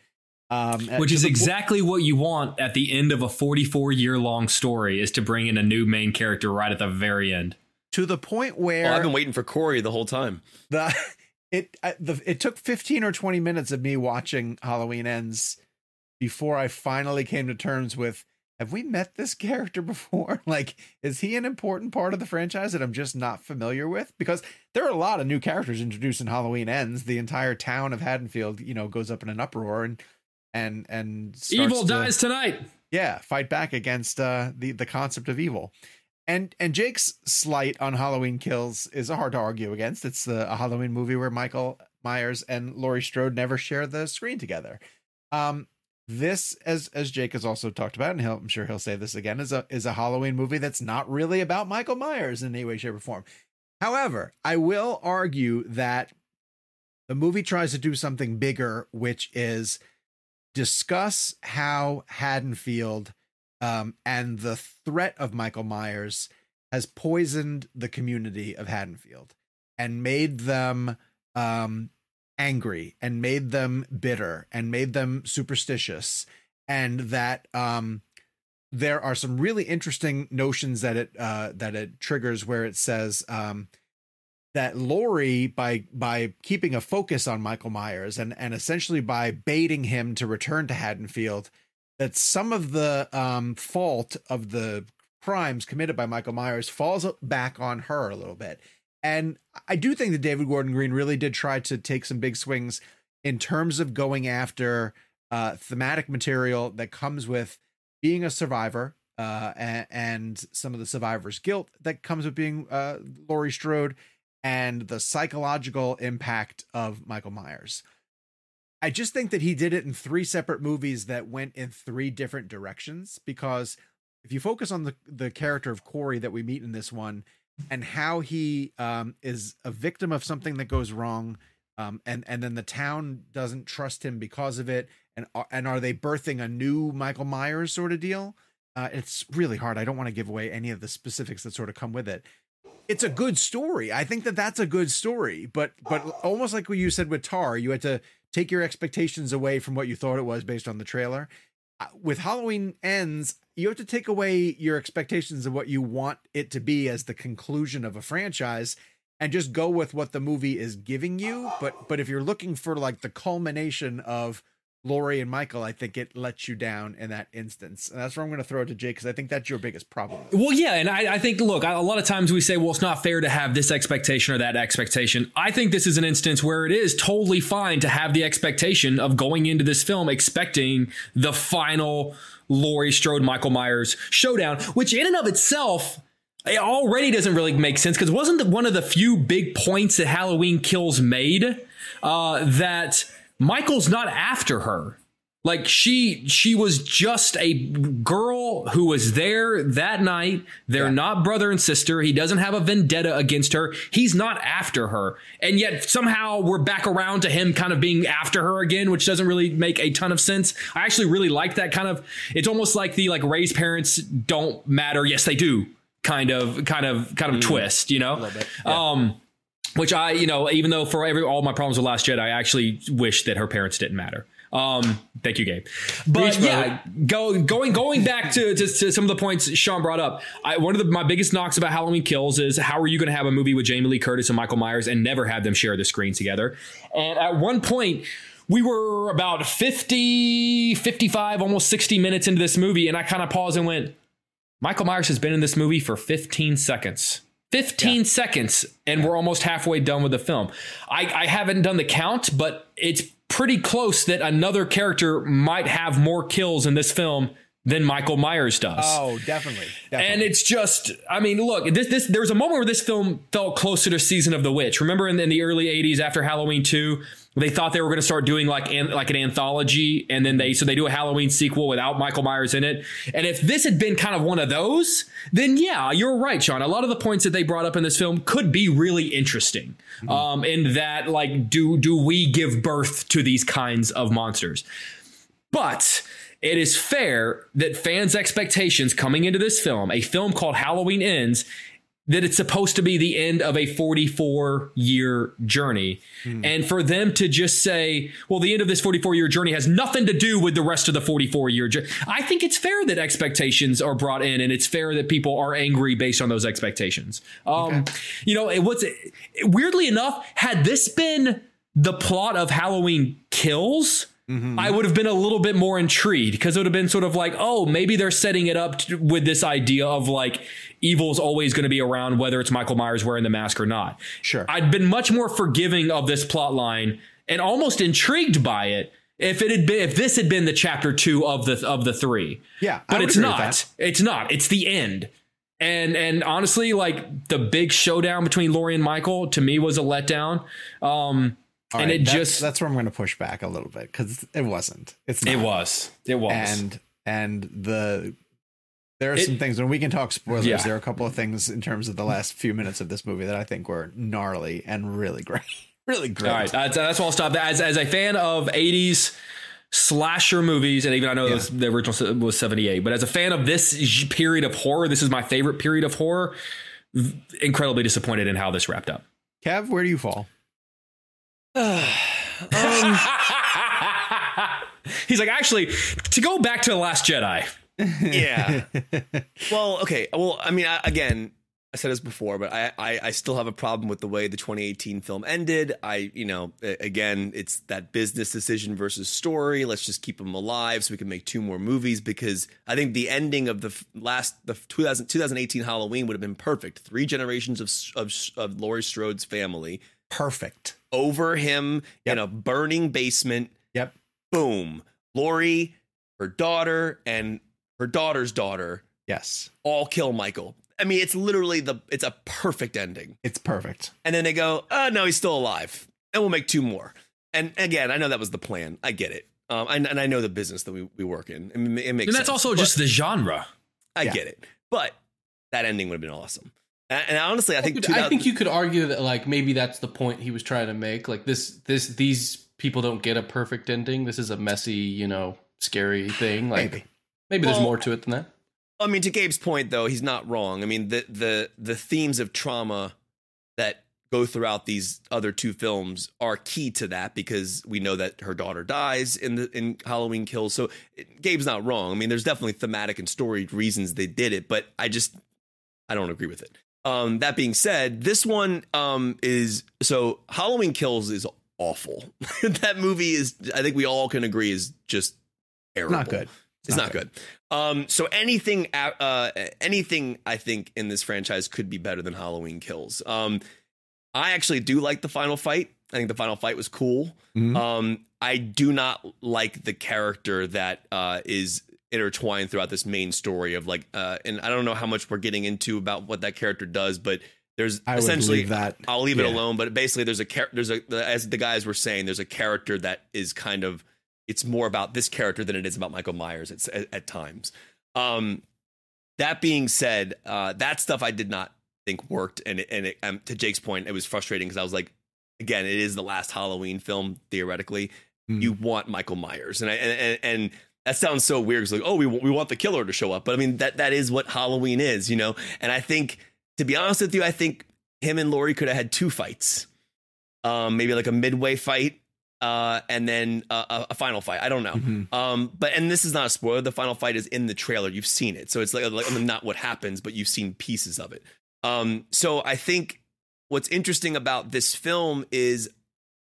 Um, Which is exactly what you want at the end of a 44 year long story is to bring in a new main character right at the very end. To the point where well, I've been waiting for Corey the whole time. The [LAUGHS] it the it took 15 or 20 minutes of me watching Halloween Ends before I finally came to terms with have we met this character before? [LAUGHS] like, is he an important part of the franchise that I'm just not familiar with? Because there are a lot of new characters introduced in Halloween Ends. The entire town of Haddonfield, you know, goes up in an uproar, and and and evil to, dies tonight. Yeah, fight back against uh, the the concept of evil. And and Jake's slight on Halloween Kills is hard to argue against. It's the, a Halloween movie where Michael Myers and Laurie Strode never share the screen together. Um, this, as as Jake has also talked about, and I'm sure he'll say this again, is a is a Halloween movie that's not really about Michael Myers in any way, shape, or form. However, I will argue that the movie tries to do something bigger, which is discuss how Haddonfield um, and the threat of Michael Myers has poisoned the community of Haddonfield and made them um, angry and made them bitter and made them superstitious and that um, there are some really interesting notions that it uh, that it triggers where it says um, that Laurie by by keeping a focus on Michael Myers and and essentially by baiting him to return to Haddonfield, that some of the um, fault of the crimes committed by Michael Myers falls back on her a little bit. And I do think that David Gordon Green really did try to take some big swings in terms of going after uh, thematic material that comes with being a survivor uh, and, and some of the survivor's guilt that comes with being uh, Laurie Strode, and the psychological impact of Michael Myers. I just think that he did it in three separate movies that went in three different directions because if you focus on the the character of Corey that we meet in this one and how he um, is a victim of something that goes wrong um, and and then the town doesn't trust him because of it and and are they birthing a new Michael Myers sort of deal? Uh, it's really hard. I don't want to give away any of the specifics that sort of come with it it's a good story I think that that's a good story but but almost like what you said with Tar you had to take your expectations away from what you thought it was based on the trailer. Uh, with Halloween ends, you have to take away your expectations of what you want it to be as the conclusion of a franchise and just go with what the movie is giving you. But but if you're looking for like the culmination of Laurie and Michael, I think it lets you down in that instance. And that's where I'm going to throw it to Jake because I think that's your biggest problem. Well, yeah. And I, I think, look, a lot of times we say, well, it's not fair to have this expectation or that expectation. I think this is an instance where it is totally fine to have the expectation of going into this film expecting the final Laurie Strode Michael Myers showdown, which in and of itself, it already doesn't really make sense because wasn't one of the few big points that Halloween Kills made uh, that Michael's not after her. Like she she was just a girl who was there that night. They're yeah. not brother and sister. He doesn't have a vendetta against her. He's not after her. And yet somehow we're back around to him kind of being after her again, which doesn't really make a ton of sense. I actually really like that kind of it's almost like the like Rey's parents don't matter. Yes, they do. Kind of kind of kind of mm. twist, you know? Yeah. Um which I, you know, even though for every all my problems with Last Jedi, I actually wish that her parents didn't matter. Um, thank you, Gabe. But yeah, go going going back to, to, to some of the points Sean brought up. I, one of the, my biggest knocks about Halloween Kills is how are you going to have a movie with Jamie Lee Curtis and Michael Myers and never have them share the screen together? And at one point, we were about 50, 55, almost 60 minutes into this movie, and I kind of paused and went, Michael Myers has been in this movie for 15 seconds. 15 yeah. seconds and we're almost halfway done with the film. I, I haven't done the count, but it's pretty close that another character might have more kills in this film than Michael Myers does. Oh, definitely. definitely. And it's just, I mean, look, this this there was a moment where this film felt closer to Season of the Witch. Remember in, in the early '80s after Halloween two, they thought they were going to start doing like an, like an anthology, and then they so they do a Halloween sequel without Michael Myers in it. And if this had been kind of one of those, then yeah, you're right, Sean. A lot of the points that they brought up in this film could be really interesting. Mm-hmm. Um, in that, like, do do we give birth to these kinds of monsters? But it is fair that fans' expectations coming into this film, a film called Halloween Ends, that it's supposed to be the end of a 44 year journey. Mm. And for them to just say, well, the end of this 44 year journey has nothing to do with the rest of the 44 year journey. I think it's fair that expectations are brought in and it's fair that people are angry based on those expectations. Um, okay. You know, it was weirdly enough, had this been the plot of Halloween Kills, Mm-hmm. I would have been a little bit more intrigued because it would have been sort of like, oh, maybe they're setting it up to, with this idea of like evil is always going to be around, whether it's Michael Myers wearing the mask or not. Sure. I'd been much more forgiving of this plot line and almost intrigued by it if it had been if this had been the chapter two of the of the three. Yeah, but it's not. It's not. It's the end. And and honestly, like the big showdown between Laurie and Michael to me was a letdown. Um, all and right, it that's, just that's where I'm going to push back a little bit because it wasn't. It's not. it was it was and and the there are it, some things and we can talk spoilers. Yeah. There are a couple of things in terms of the last few minutes of this movie that I think were gnarly and really great, [LAUGHS] really great. All right, that's, that's why I'll stop. As as a fan of '80s slasher movies, and even I know yeah. the original was '78, but as a fan of this period of horror, this is my favorite period of horror. Incredibly disappointed in how this wrapped up. Kev, where do you fall? [SIGHS] um, [LAUGHS] He's like, actually, to go back to the Last Jedi. Yeah. [LAUGHS] well, okay. Well, I mean, I, again, I said this before, but I, I, I still have a problem with the way the 2018 film ended. I, you know, again, it's that business decision versus story. Let's just keep them alive so we can make two more movies because I think the ending of the last the 2000, 2018 Halloween would have been perfect. Three generations of of, of Laurie Strode's family perfect over him yep. in a burning basement. Yep. Boom. Laurie, her daughter, and her daughter's daughter Yes. all kill Michael. I mean, it's literally the it's a perfect ending. It's perfect. And then they go, oh no, he's still alive, and we'll make two more. And again, I know that was the plan. I get it. Um, and, and I know the business that we, we work in. I mean, it makes And that's sense. also But- just the genre. I Yeah. get it. But that ending would have been awesome. And, and honestly, I think Dude, 2000 I think you could argue that like maybe that's the point he was trying to make. Like this, this, these people don't get a perfect ending. This is a messy, you know, scary thing. Like Maybe. Maybe, there's more to it than that. I mean, to Gabe's point, though, he's not wrong. I mean, the the the themes of trauma that go throughout these other two films are key to that because we know that her daughter dies in the in Halloween Kills. So it, Gabe's not wrong. I mean, there's definitely thematic and story reasons they did it, but I just I don't agree with it. Um, that being said, this one um, is so Halloween Kills is awful. [LAUGHS] that movie is, I think we all can agree, is just terrible. Not good. It's not good. Um, so anything, uh, anything I think in this franchise could be better than Halloween Kills. Um, I actually do like the final fight. I think the final fight was cool. Mhm. Um, I do not like the character that uh, is intertwined throughout this main story of like, uh, and I don't know how much we're getting into about what that character does, but there's I essentially that. I'll leave it alone. But basically, there's a char- there's a as the guys were saying, there's a character that is kind of it's more about this character than it is about Michael Myers at at, at times. Um, that being said, uh, that stuff I did not think worked, and it, and it, um, to Jake's point, it was frustrating because I was like, again, it is the last Halloween film theoretically. Mhm. You want Michael Myers, and I and and, and that sounds so weird. It's like, oh, we we want the killer to show up, but I mean that that is what Halloween is, you know. And I think, to be honest with you, I think him and Laurie could have had two fights, um, maybe like a midway fight, uh, and then a, a, a final fight. I don't know. Mhm. Um, but and this is not a spoiler. The final fight is in the trailer. You've seen it, so it's like, like not what happens, but you've seen pieces of it. Um, so I think what's interesting about this film is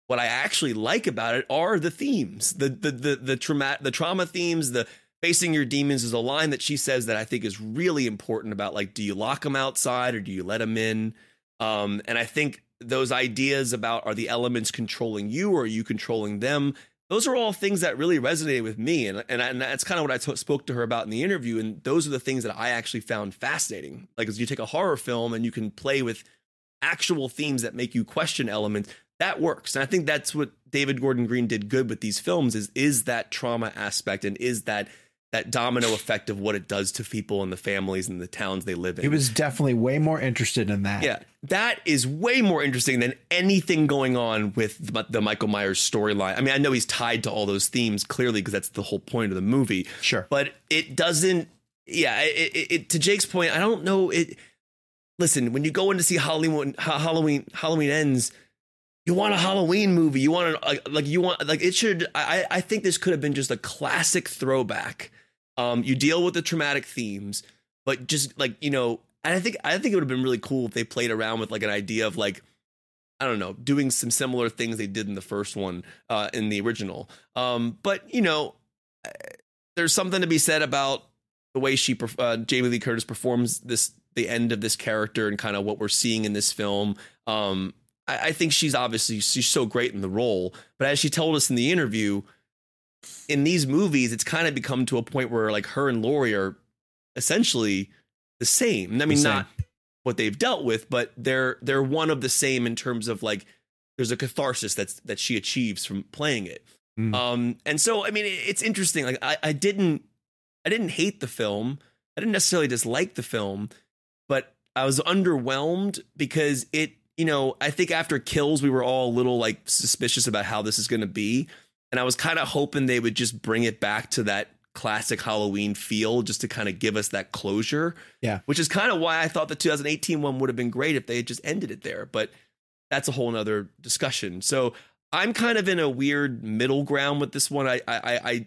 what I actually like about it are the themes, the the the the trauma the trauma themes, the facing your demons is a line that she says that I think is really important about like do you lock them outside or do you let them in? Um, and I think those ideas about are the elements controlling you or are you controlling them? Those are all things that really resonated with me, and and, and that's kind of what I t- spoke to her about in the interview. And those are the things that I actually found fascinating. Like, as you take a horror film and you can play with actual themes that make you question elements, that works. And I think that's what David Gordon Green did good with these films is is that trauma aspect and is that that domino effect of what it does to people and the families and the towns they live in. He was definitely way more interested in that. Yeah, that is way more interesting than anything going on with the, Michael Myers storyline. I mean, I know he's tied to all those themes clearly because that's the whole point of the movie. Sure. but it doesn't. Yeah, it, it, it, to Jake's point, I don't know. It. Listen, when you go in to see Halloween, Ha- Halloween, Halloween ends. You want a Halloween movie. You want a, like, like you want like it should. I I think this could have been just a classic throwback. Um, you deal with the traumatic themes, but just like you know, and I think I think it would have been really cool if they played around with like an idea of like I don't know, doing some similar things they did in the first one uh, in the original. Um, but you know, uh, there's something to be said about the way she uh, Jamie Lee Curtis performs this the end of this character and kind of what we're seeing in this film. Um, I, I think she's obviously she's so great in the role, but as she told us in the interview, in these movies, it's kind of become to a point where like her and Laurie are essentially the same. I mean, same. not what they've dealt with, but they're they're one of the same in terms of like there's a catharsis that's that she achieves from playing it. Mm. Um, and so I mean, it's interesting. Like I, I didn't I didn't hate the film. I didn't necessarily dislike the film, but I was underwhelmed because it, you know, I think after Kills, we were all a little like suspicious about how this is going to be. And I was kind of hoping they would just bring it back to that classic Halloween feel just to kind of give us that closure. Yeah. Which is kind of why I thought the 2018 one would have been great if they had just ended it there. But that's a whole nother discussion. So I'm kind of in a weird middle ground with this one. I, I, I, I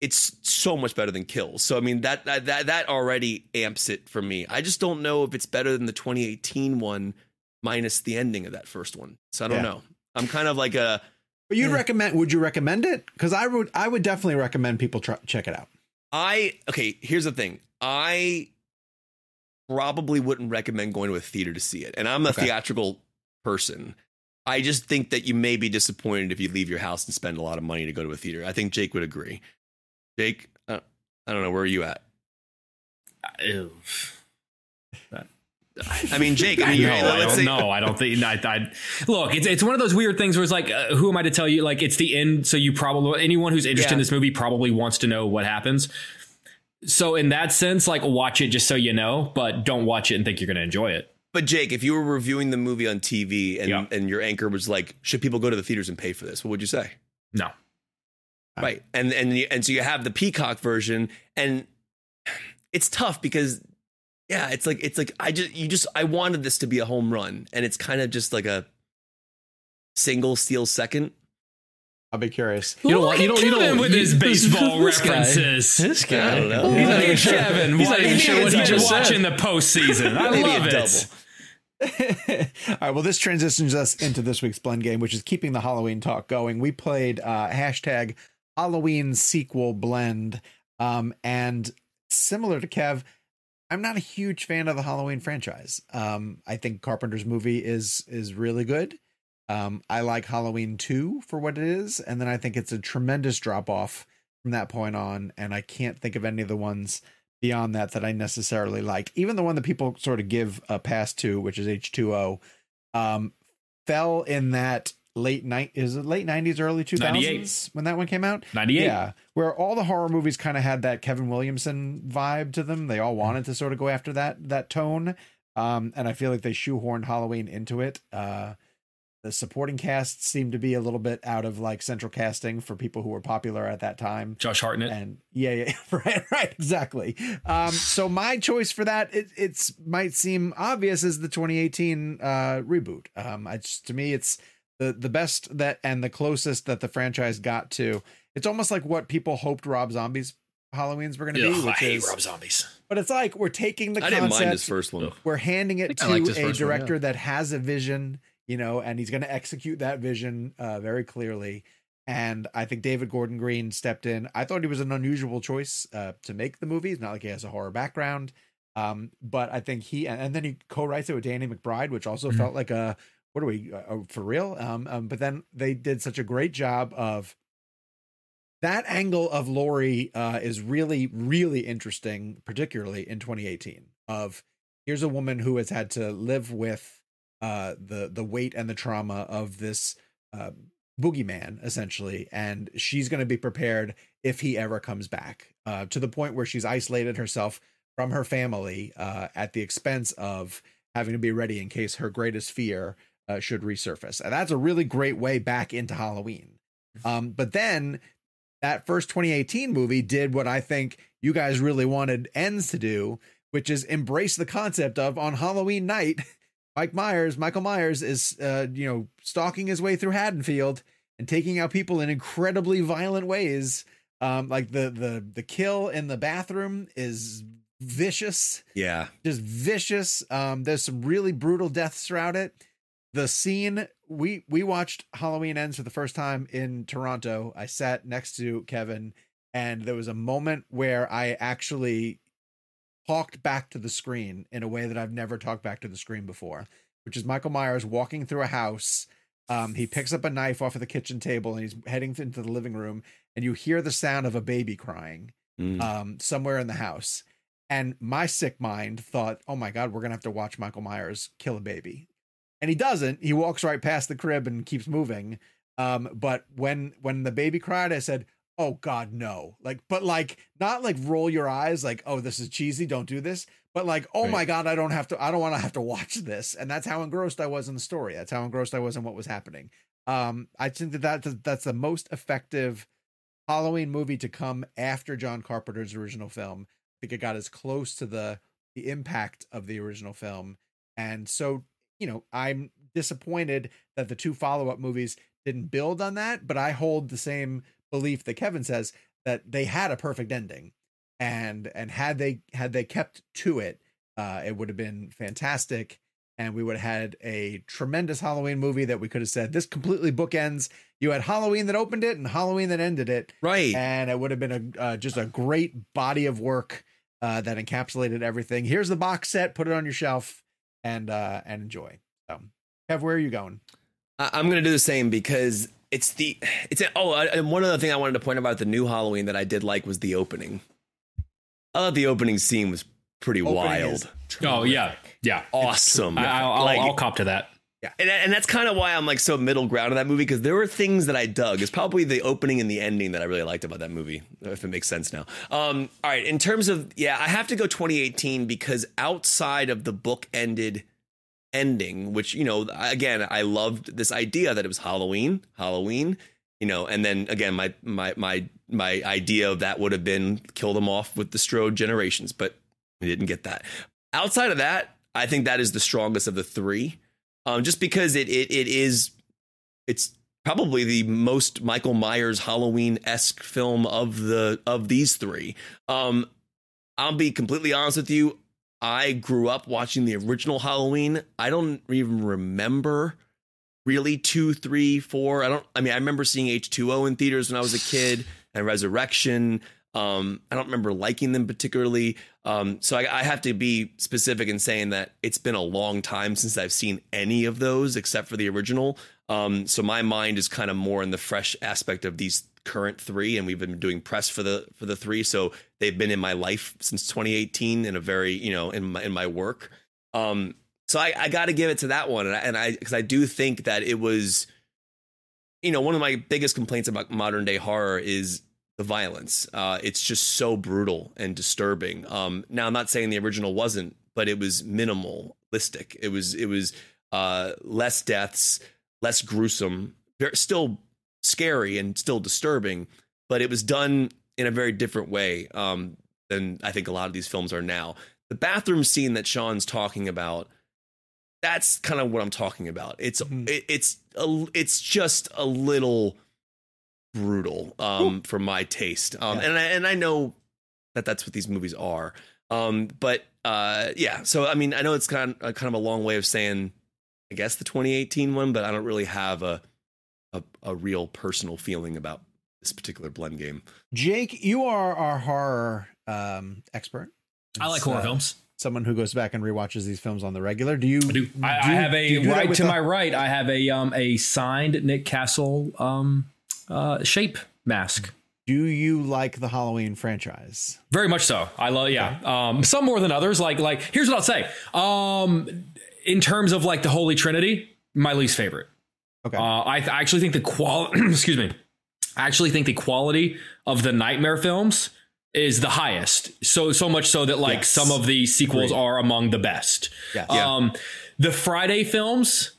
it's so much better than Kills. So I mean that that that that already amps it for me. I just don't know if it's better than the 2018 one minus the ending of that first one. So I don't Yeah. know. I'm kind of like a But you'd Yeah. recommend? Would you recommend it? Because I would. I would definitely recommend people try, check it out. I okay, here's the thing. I probably wouldn't recommend going to a theater to see it. And I'm a Okay. theatrical person. I just think that you may be disappointed if you leave your house and spend a lot of money to go to a theater. I think Jake would agree. Jake, uh, I don't know where are you at? Ew. I mean, Jake. I mean, no, I let's don't say- know. I don't think. I, I, look, it's it's one of those weird things where it's like, uh, who am I to tell you? Like, it's the end. So you probably anyone who's interested in this movie probably wants to know what happens. So in that sense, like, watch it just so you know, but don't watch it and think you're going to enjoy it. But Jake, if you were reviewing the movie on TV and and your anchor was like, "Should people go to the theaters and pay for this?" What would you say? No. Right. And and and so you have the Peacock version, and it's tough because yeah, it's like it's like I just you just I wanted this to be a home run, and it's kind of just like a single steal second. I'll be curious. You don't want- you don't- you don't- Kevin with his [LAUGHS] baseball this guy- references. this guy. I don't know. He's not even sure. Kevin, He's not even sure what he he's just said. watching the postseason. I Maybe a love it. double. [LAUGHS] All right. Well, this transitions us into this week's blend game, which is keeping the Halloween talk going. We played uh, hashtag Halloween sequel blend, um, and similar to Kev, I'm not a huge fan of the Halloween franchise. Um, I think Carpenter's movie is is really good. Um, I like Halloween 2 for what it is, and then I think it's a tremendous drop off from that point on, and I can't think of any of the ones beyond that that I necessarily like. Even the one that people sort of give a pass to, which is H2O, um, fell in that late night is it late 90s early 2000s when that one came out? 98. yeah. Where all the horror movies kind of had that kevin williamson vibe to them. They all wanted to sort of go after that that tone. Um and i feel like they shoehorned halloween into it. Uh the supporting cast seemed to be a little bit out of like central casting for people who were popular at that time. Josh Hartnett. and yeah, yeah, [LAUGHS] right, right, exactly. Um, so my choice for that, it it's might seem obvious as the 2018 uh, reboot. Um, I just to me, it's the the best that and the closest that the franchise got to. It's almost like what people hoped Rob Zombie's Halloween's were going to be, Ugh, I hate is. Rob Zombies. But it's like we're taking the I didn't mind his first one. We're handing it think I liked to a first one, director yeah. that has a vision, you know, and he's going to execute that vision uh, very clearly. And I think David Gordon Green stepped in. I thought he was an unusual choice uh, to make the movie. It's not like he has a horror background, um, but I think he and, and then he co-writes it with Danny McBride, which also Mhm. felt like a what are we uh, for real? Um, um, but then they did such a great job of that angle of Laurie uh, is really, really interesting, particularly in 2018. Of here's a woman who has had to live with uh, the the weight and the trauma of this uh, boogeyman, essentially, and she's going to be prepared if he ever comes back. Uh, to the point where she's isolated herself from her family uh, at the expense of having to be ready in case her greatest fear uh, should resurface. And that's a really great way back into Halloween. Um, but then that first 2018 movie did what I think you guys really wanted ends to do, which is embrace the concept of on Halloween night, [LAUGHS] Mike Myers, Michael Myers is uh, you know, stalking his way through Haddonfield and taking out people in incredibly violent ways. Um, like the the the kill in the bathroom is vicious Yeah. just vicious. Um, there's some really brutal deaths throughout it. The scene we we watched Halloween Ends for the first time in Toronto. I sat next to Kevin, and there was a moment where I actually talked back to the screen in a way that I've never talked back to the screen before, which is Michael Myers walking through a house. Um, he picks up a knife off of the kitchen table and he's heading into the living room, and you hear the sound of a baby crying Mm. um, somewhere in the house. And my sick mind thought, oh my God, we're going to have to watch Michael Myers kill a baby. And he doesn't. He walks right past the crib and keeps moving. Um, but when when the baby cried, I said, oh God, no. Like, but like, not like roll your eyes, like, oh, this is cheesy, don't do this. But like, oh my God, I don't have to, I don't want to have to watch this. And that's how engrossed I was in the story. That's how engrossed I was in what was happening. Um, I think that, that that's the most effective Halloween movie to come after John Carpenter's original film. I think it got as close to the the impact of the original film. And so, you know, I'm disappointed that the two follow-up movies didn't build on that, but I hold the same belief that Kevin says that they had a perfect ending. And and had they had they kept to it, uh it would have been fantastic and we would have had a tremendous Halloween movie that we could have said this completely bookends. You had Halloween that opened it and Halloween that ended it, Right. and it would have been a uh, just a great body of work uh, that encapsulated everything. Here's the box set. Put it on your shelf and uh, and enjoy. So, Kev, where are you going? I- I'm gonna do the same because it's the it's oh I- and one other thing I wanted to point out about the new Halloween that I did like was the opening. I thought the opening scene was pretty Opening wild. Oh yeah, yeah. Awesome. I, I'll, Like- I'll cop to that. Yeah, and, and that's kind of why I'm like so middle ground in that movie because there were things that I dug. It's probably the opening and the ending that I really liked about that movie, if it makes sense now. Um, all right, in terms of yeah, I have to go 2018 because outside of the book ended ending, which you know, again, I loved this idea that it was Halloween, Halloween, you know, and then again, my my my my idea of that would have been kill them off with the Strode generations, but we didn't get that. Outside of that, I think that is the strongest of the three um, just because it, it it is it's probably the most Michael Myers Halloween esque film of the of these three. Um, I'll be completely honest with you. I grew up watching the original Halloween. I don't even remember really two, three, four. I don't. I mean, I remember seeing H two O in theaters when I was a kid and Resurrection. Um, I don't remember liking them particularly. Um, so I, I have to be specific in saying that it's been a long time since I've seen any of those except for the original. Um, so my mind is kind of more in the fresh aspect of these current three, and we've been doing press for the for the three. So they've been in my life since 2018 in a very you know in my in my work. Um, so I, I got to give it to that one, and I, and I because I do think that it was, you know, one of my biggest complaints about modern day horror is the violence. Uh, it's just so brutal and disturbing. Um, now I'm not saying the original wasn't, but it was minimalistic. It was it was uh, less deaths, less gruesome, still scary and still disturbing, but it was done in a very different way um, than I think a lot of these films are now. The bathroom scene that Sean's talking about, that's kind of what I'm talking about. It's it, it's a, it's just a little brutal um, for my taste, um, and I, and I know that that's what these movies are. Um, but uh, yeah, so I mean, I know it's kind of kind of a long way of saying, I guess the 2018 one, but I don't really have a a, a real personal feeling about this particular blend game. Jake, you are our horror um, expert. I like horror uh, films. Someone who goes back and rewatches these films on the regular. Do you? I do. I, I have a you do right to the- my right. I have a um a signed Nick Castle um uh shape mask. Do you like the Halloween franchise? Very much so. I love yeah. Um some more than others. Like like here's what I'll say. Um in terms of like the Holy Trinity, my least favorite. Okay. Uh I, th- I actually think the quality [CLEARS THROAT] excuse me. I actually think the quality of the Nightmare films is the highest. So so much so that like Yes. some of the sequels are among the best. Yes. Um the Friday films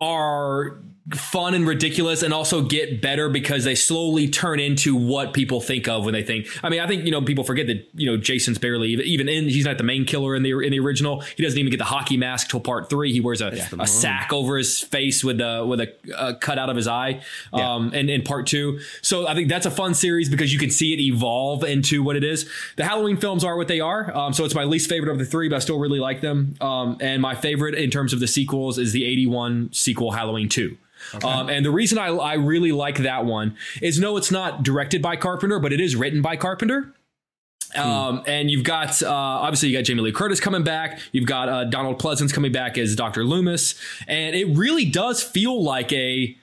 are fun and ridiculous and also get better because they slowly turn into what people think of when they think. I mean I think you know people forget that you know Jason's barely even, in he's not the main killer in the in the original. He doesn't even get the hockey mask till part 3 he wears a, a sack over his face with a with a, a cut out of his eye um and in part 2 so I think that's a fun series because you can see it evolve into what it is. The Halloween films are what they are. Um so it's my least favorite of the three but I still really like them. Um and my favorite in terms of the sequels is the 81 sequel Halloween 2 um, and the reason I, I really like that one is no, it's not directed by Carpenter, but it is written by Carpenter. Um, and you've got uh, obviously you got Jamie Lee Curtis coming back. You've got uh, Donald Pleasence coming back as Doctor Loomis, and it really does feel like a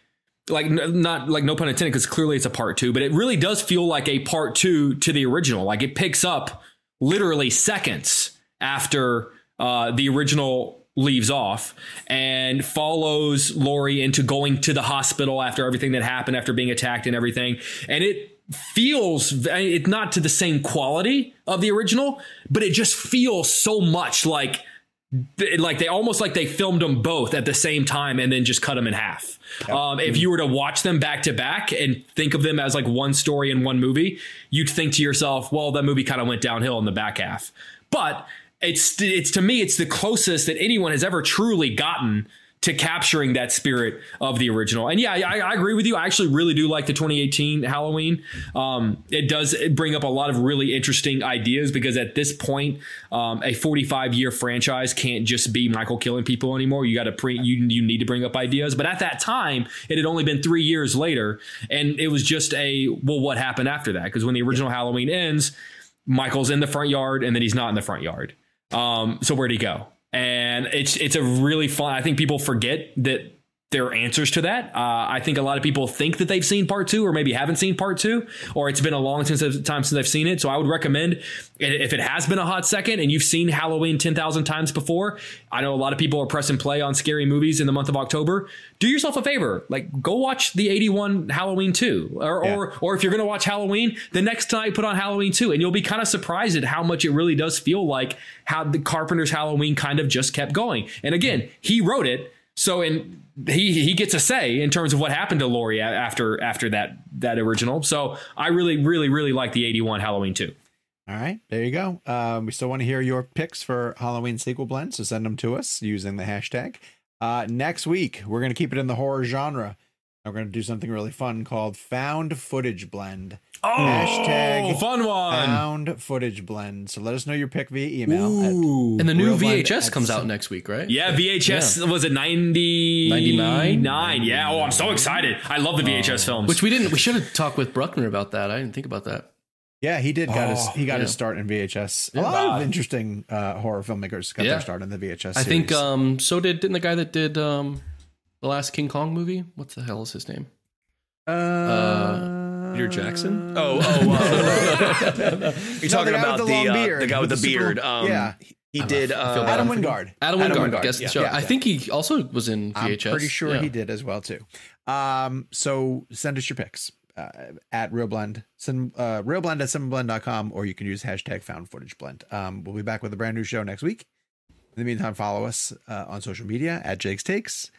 like not like no pun intended because clearly it's a part two, but it really does feel like a part two to the original. Like it picks up literally seconds after uh, the original leaves off and follows Laurie into going to the hospital after everything that happened after being attacked and everything. And it feels it's not to the same quality of the original, but it just feels so much like like they almost like they filmed them both at the same time and then just cut them in half. Um, if you were to watch them back to back and think of them as like one story in one movie, you'd think to yourself, well, that movie kind of went downhill in the back half. But it's it's to me, it's the closest that anyone has ever truly gotten to capturing that spirit of the original. And yeah, I, I agree with you. I actually really do like the 2018 Halloween. Um, it does bring up a lot of really interesting ideas because at this point, um, a 45 year franchise can't just be Michael killing people anymore. You got to pre you you need to bring up ideas. But at that time, it had only been three years later, and it was just a well, what happened after that? Because when the original Halloween ends, Michael's in the front yard and then he's not in the front yard. Um, so where'd he go? And it's it's a really fun. I think people forget that there are answers to that. Uh, I think a lot of people think that they've seen part two, or maybe haven't seen part two, or it's been a long since time since I've seen it. So I would recommend if it has been a hot second and you've seen Halloween ten thousand times before. I know a lot of people are pressing play on scary movies in the month of October. Do yourself a favor, like go watch the eighty one Halloween two, or, yeah. or or if you're gonna watch Halloween, the next night put on Halloween two, and you'll be kind of surprised at how much it really does feel like how the Carpenter's Halloween kind of just kept going. And again, he wrote it. So in he he gets a say in terms of what happened to Laurie after after that that original. So I really really really like the 81 Halloween 2. All right, there you go. Um, we still want to hear your picks for Halloween sequel blend, so send them to us using the hashtag. Uh, next week, we're going to keep it in the horror genre. We're going to do something really fun called Found Footage Blend. Oh, Hashtag fun one. Found Footage Blend. So let us know your pick via email. and the new VHS comes out next week, right? Yeah, VHS yeah. was it 90 99? 9. Yeah. Oh, I'm so excited. I love the VHS films. Which we didn't we should have talked with Bruckner about that. I didn't think about that. Yeah, he did got oh, his he got yeah. his start in VHS. A yeah. lot of interesting uh, horror filmmakers got their start in the VHS. I think um so did didn't the guy that did um the last King Kong movie? What the hell is his name? Uh, uh Peter Jackson? Oh, oh, [LAUGHS] uh, you're talking no, about the, the, uh, the, guy with the, beard. Um, yeah. He did uh, Adam Wingard. Adam Wingard, Adam Wingard guest yeah. the show. Yeah, I yeah. think he also was in VHS. I'm pretty sure he did as well too. Um, so send us your picks uh, at ReelBlend, send, uh, ReelBlend at cinemablend.com, or you can use hashtag found footage blend. Um, we'll be back with a brand new show next week. In the meantime, follow us uh, on social media at Jake's Takes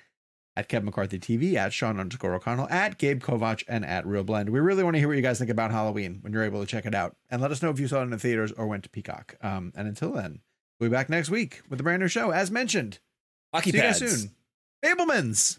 at Kevin McCarthy TV, at Sean underscore O'Connell, at Gabe Kovach, and at ReelBlend. We really want to hear what you guys think about Halloween when you're able to check it out. And let us know if you saw it in the theaters or went to Peacock. Um, and until then, we'll be back next week with a brand new show, as mentioned. Hockey See pads. you guys soon. Abelmans.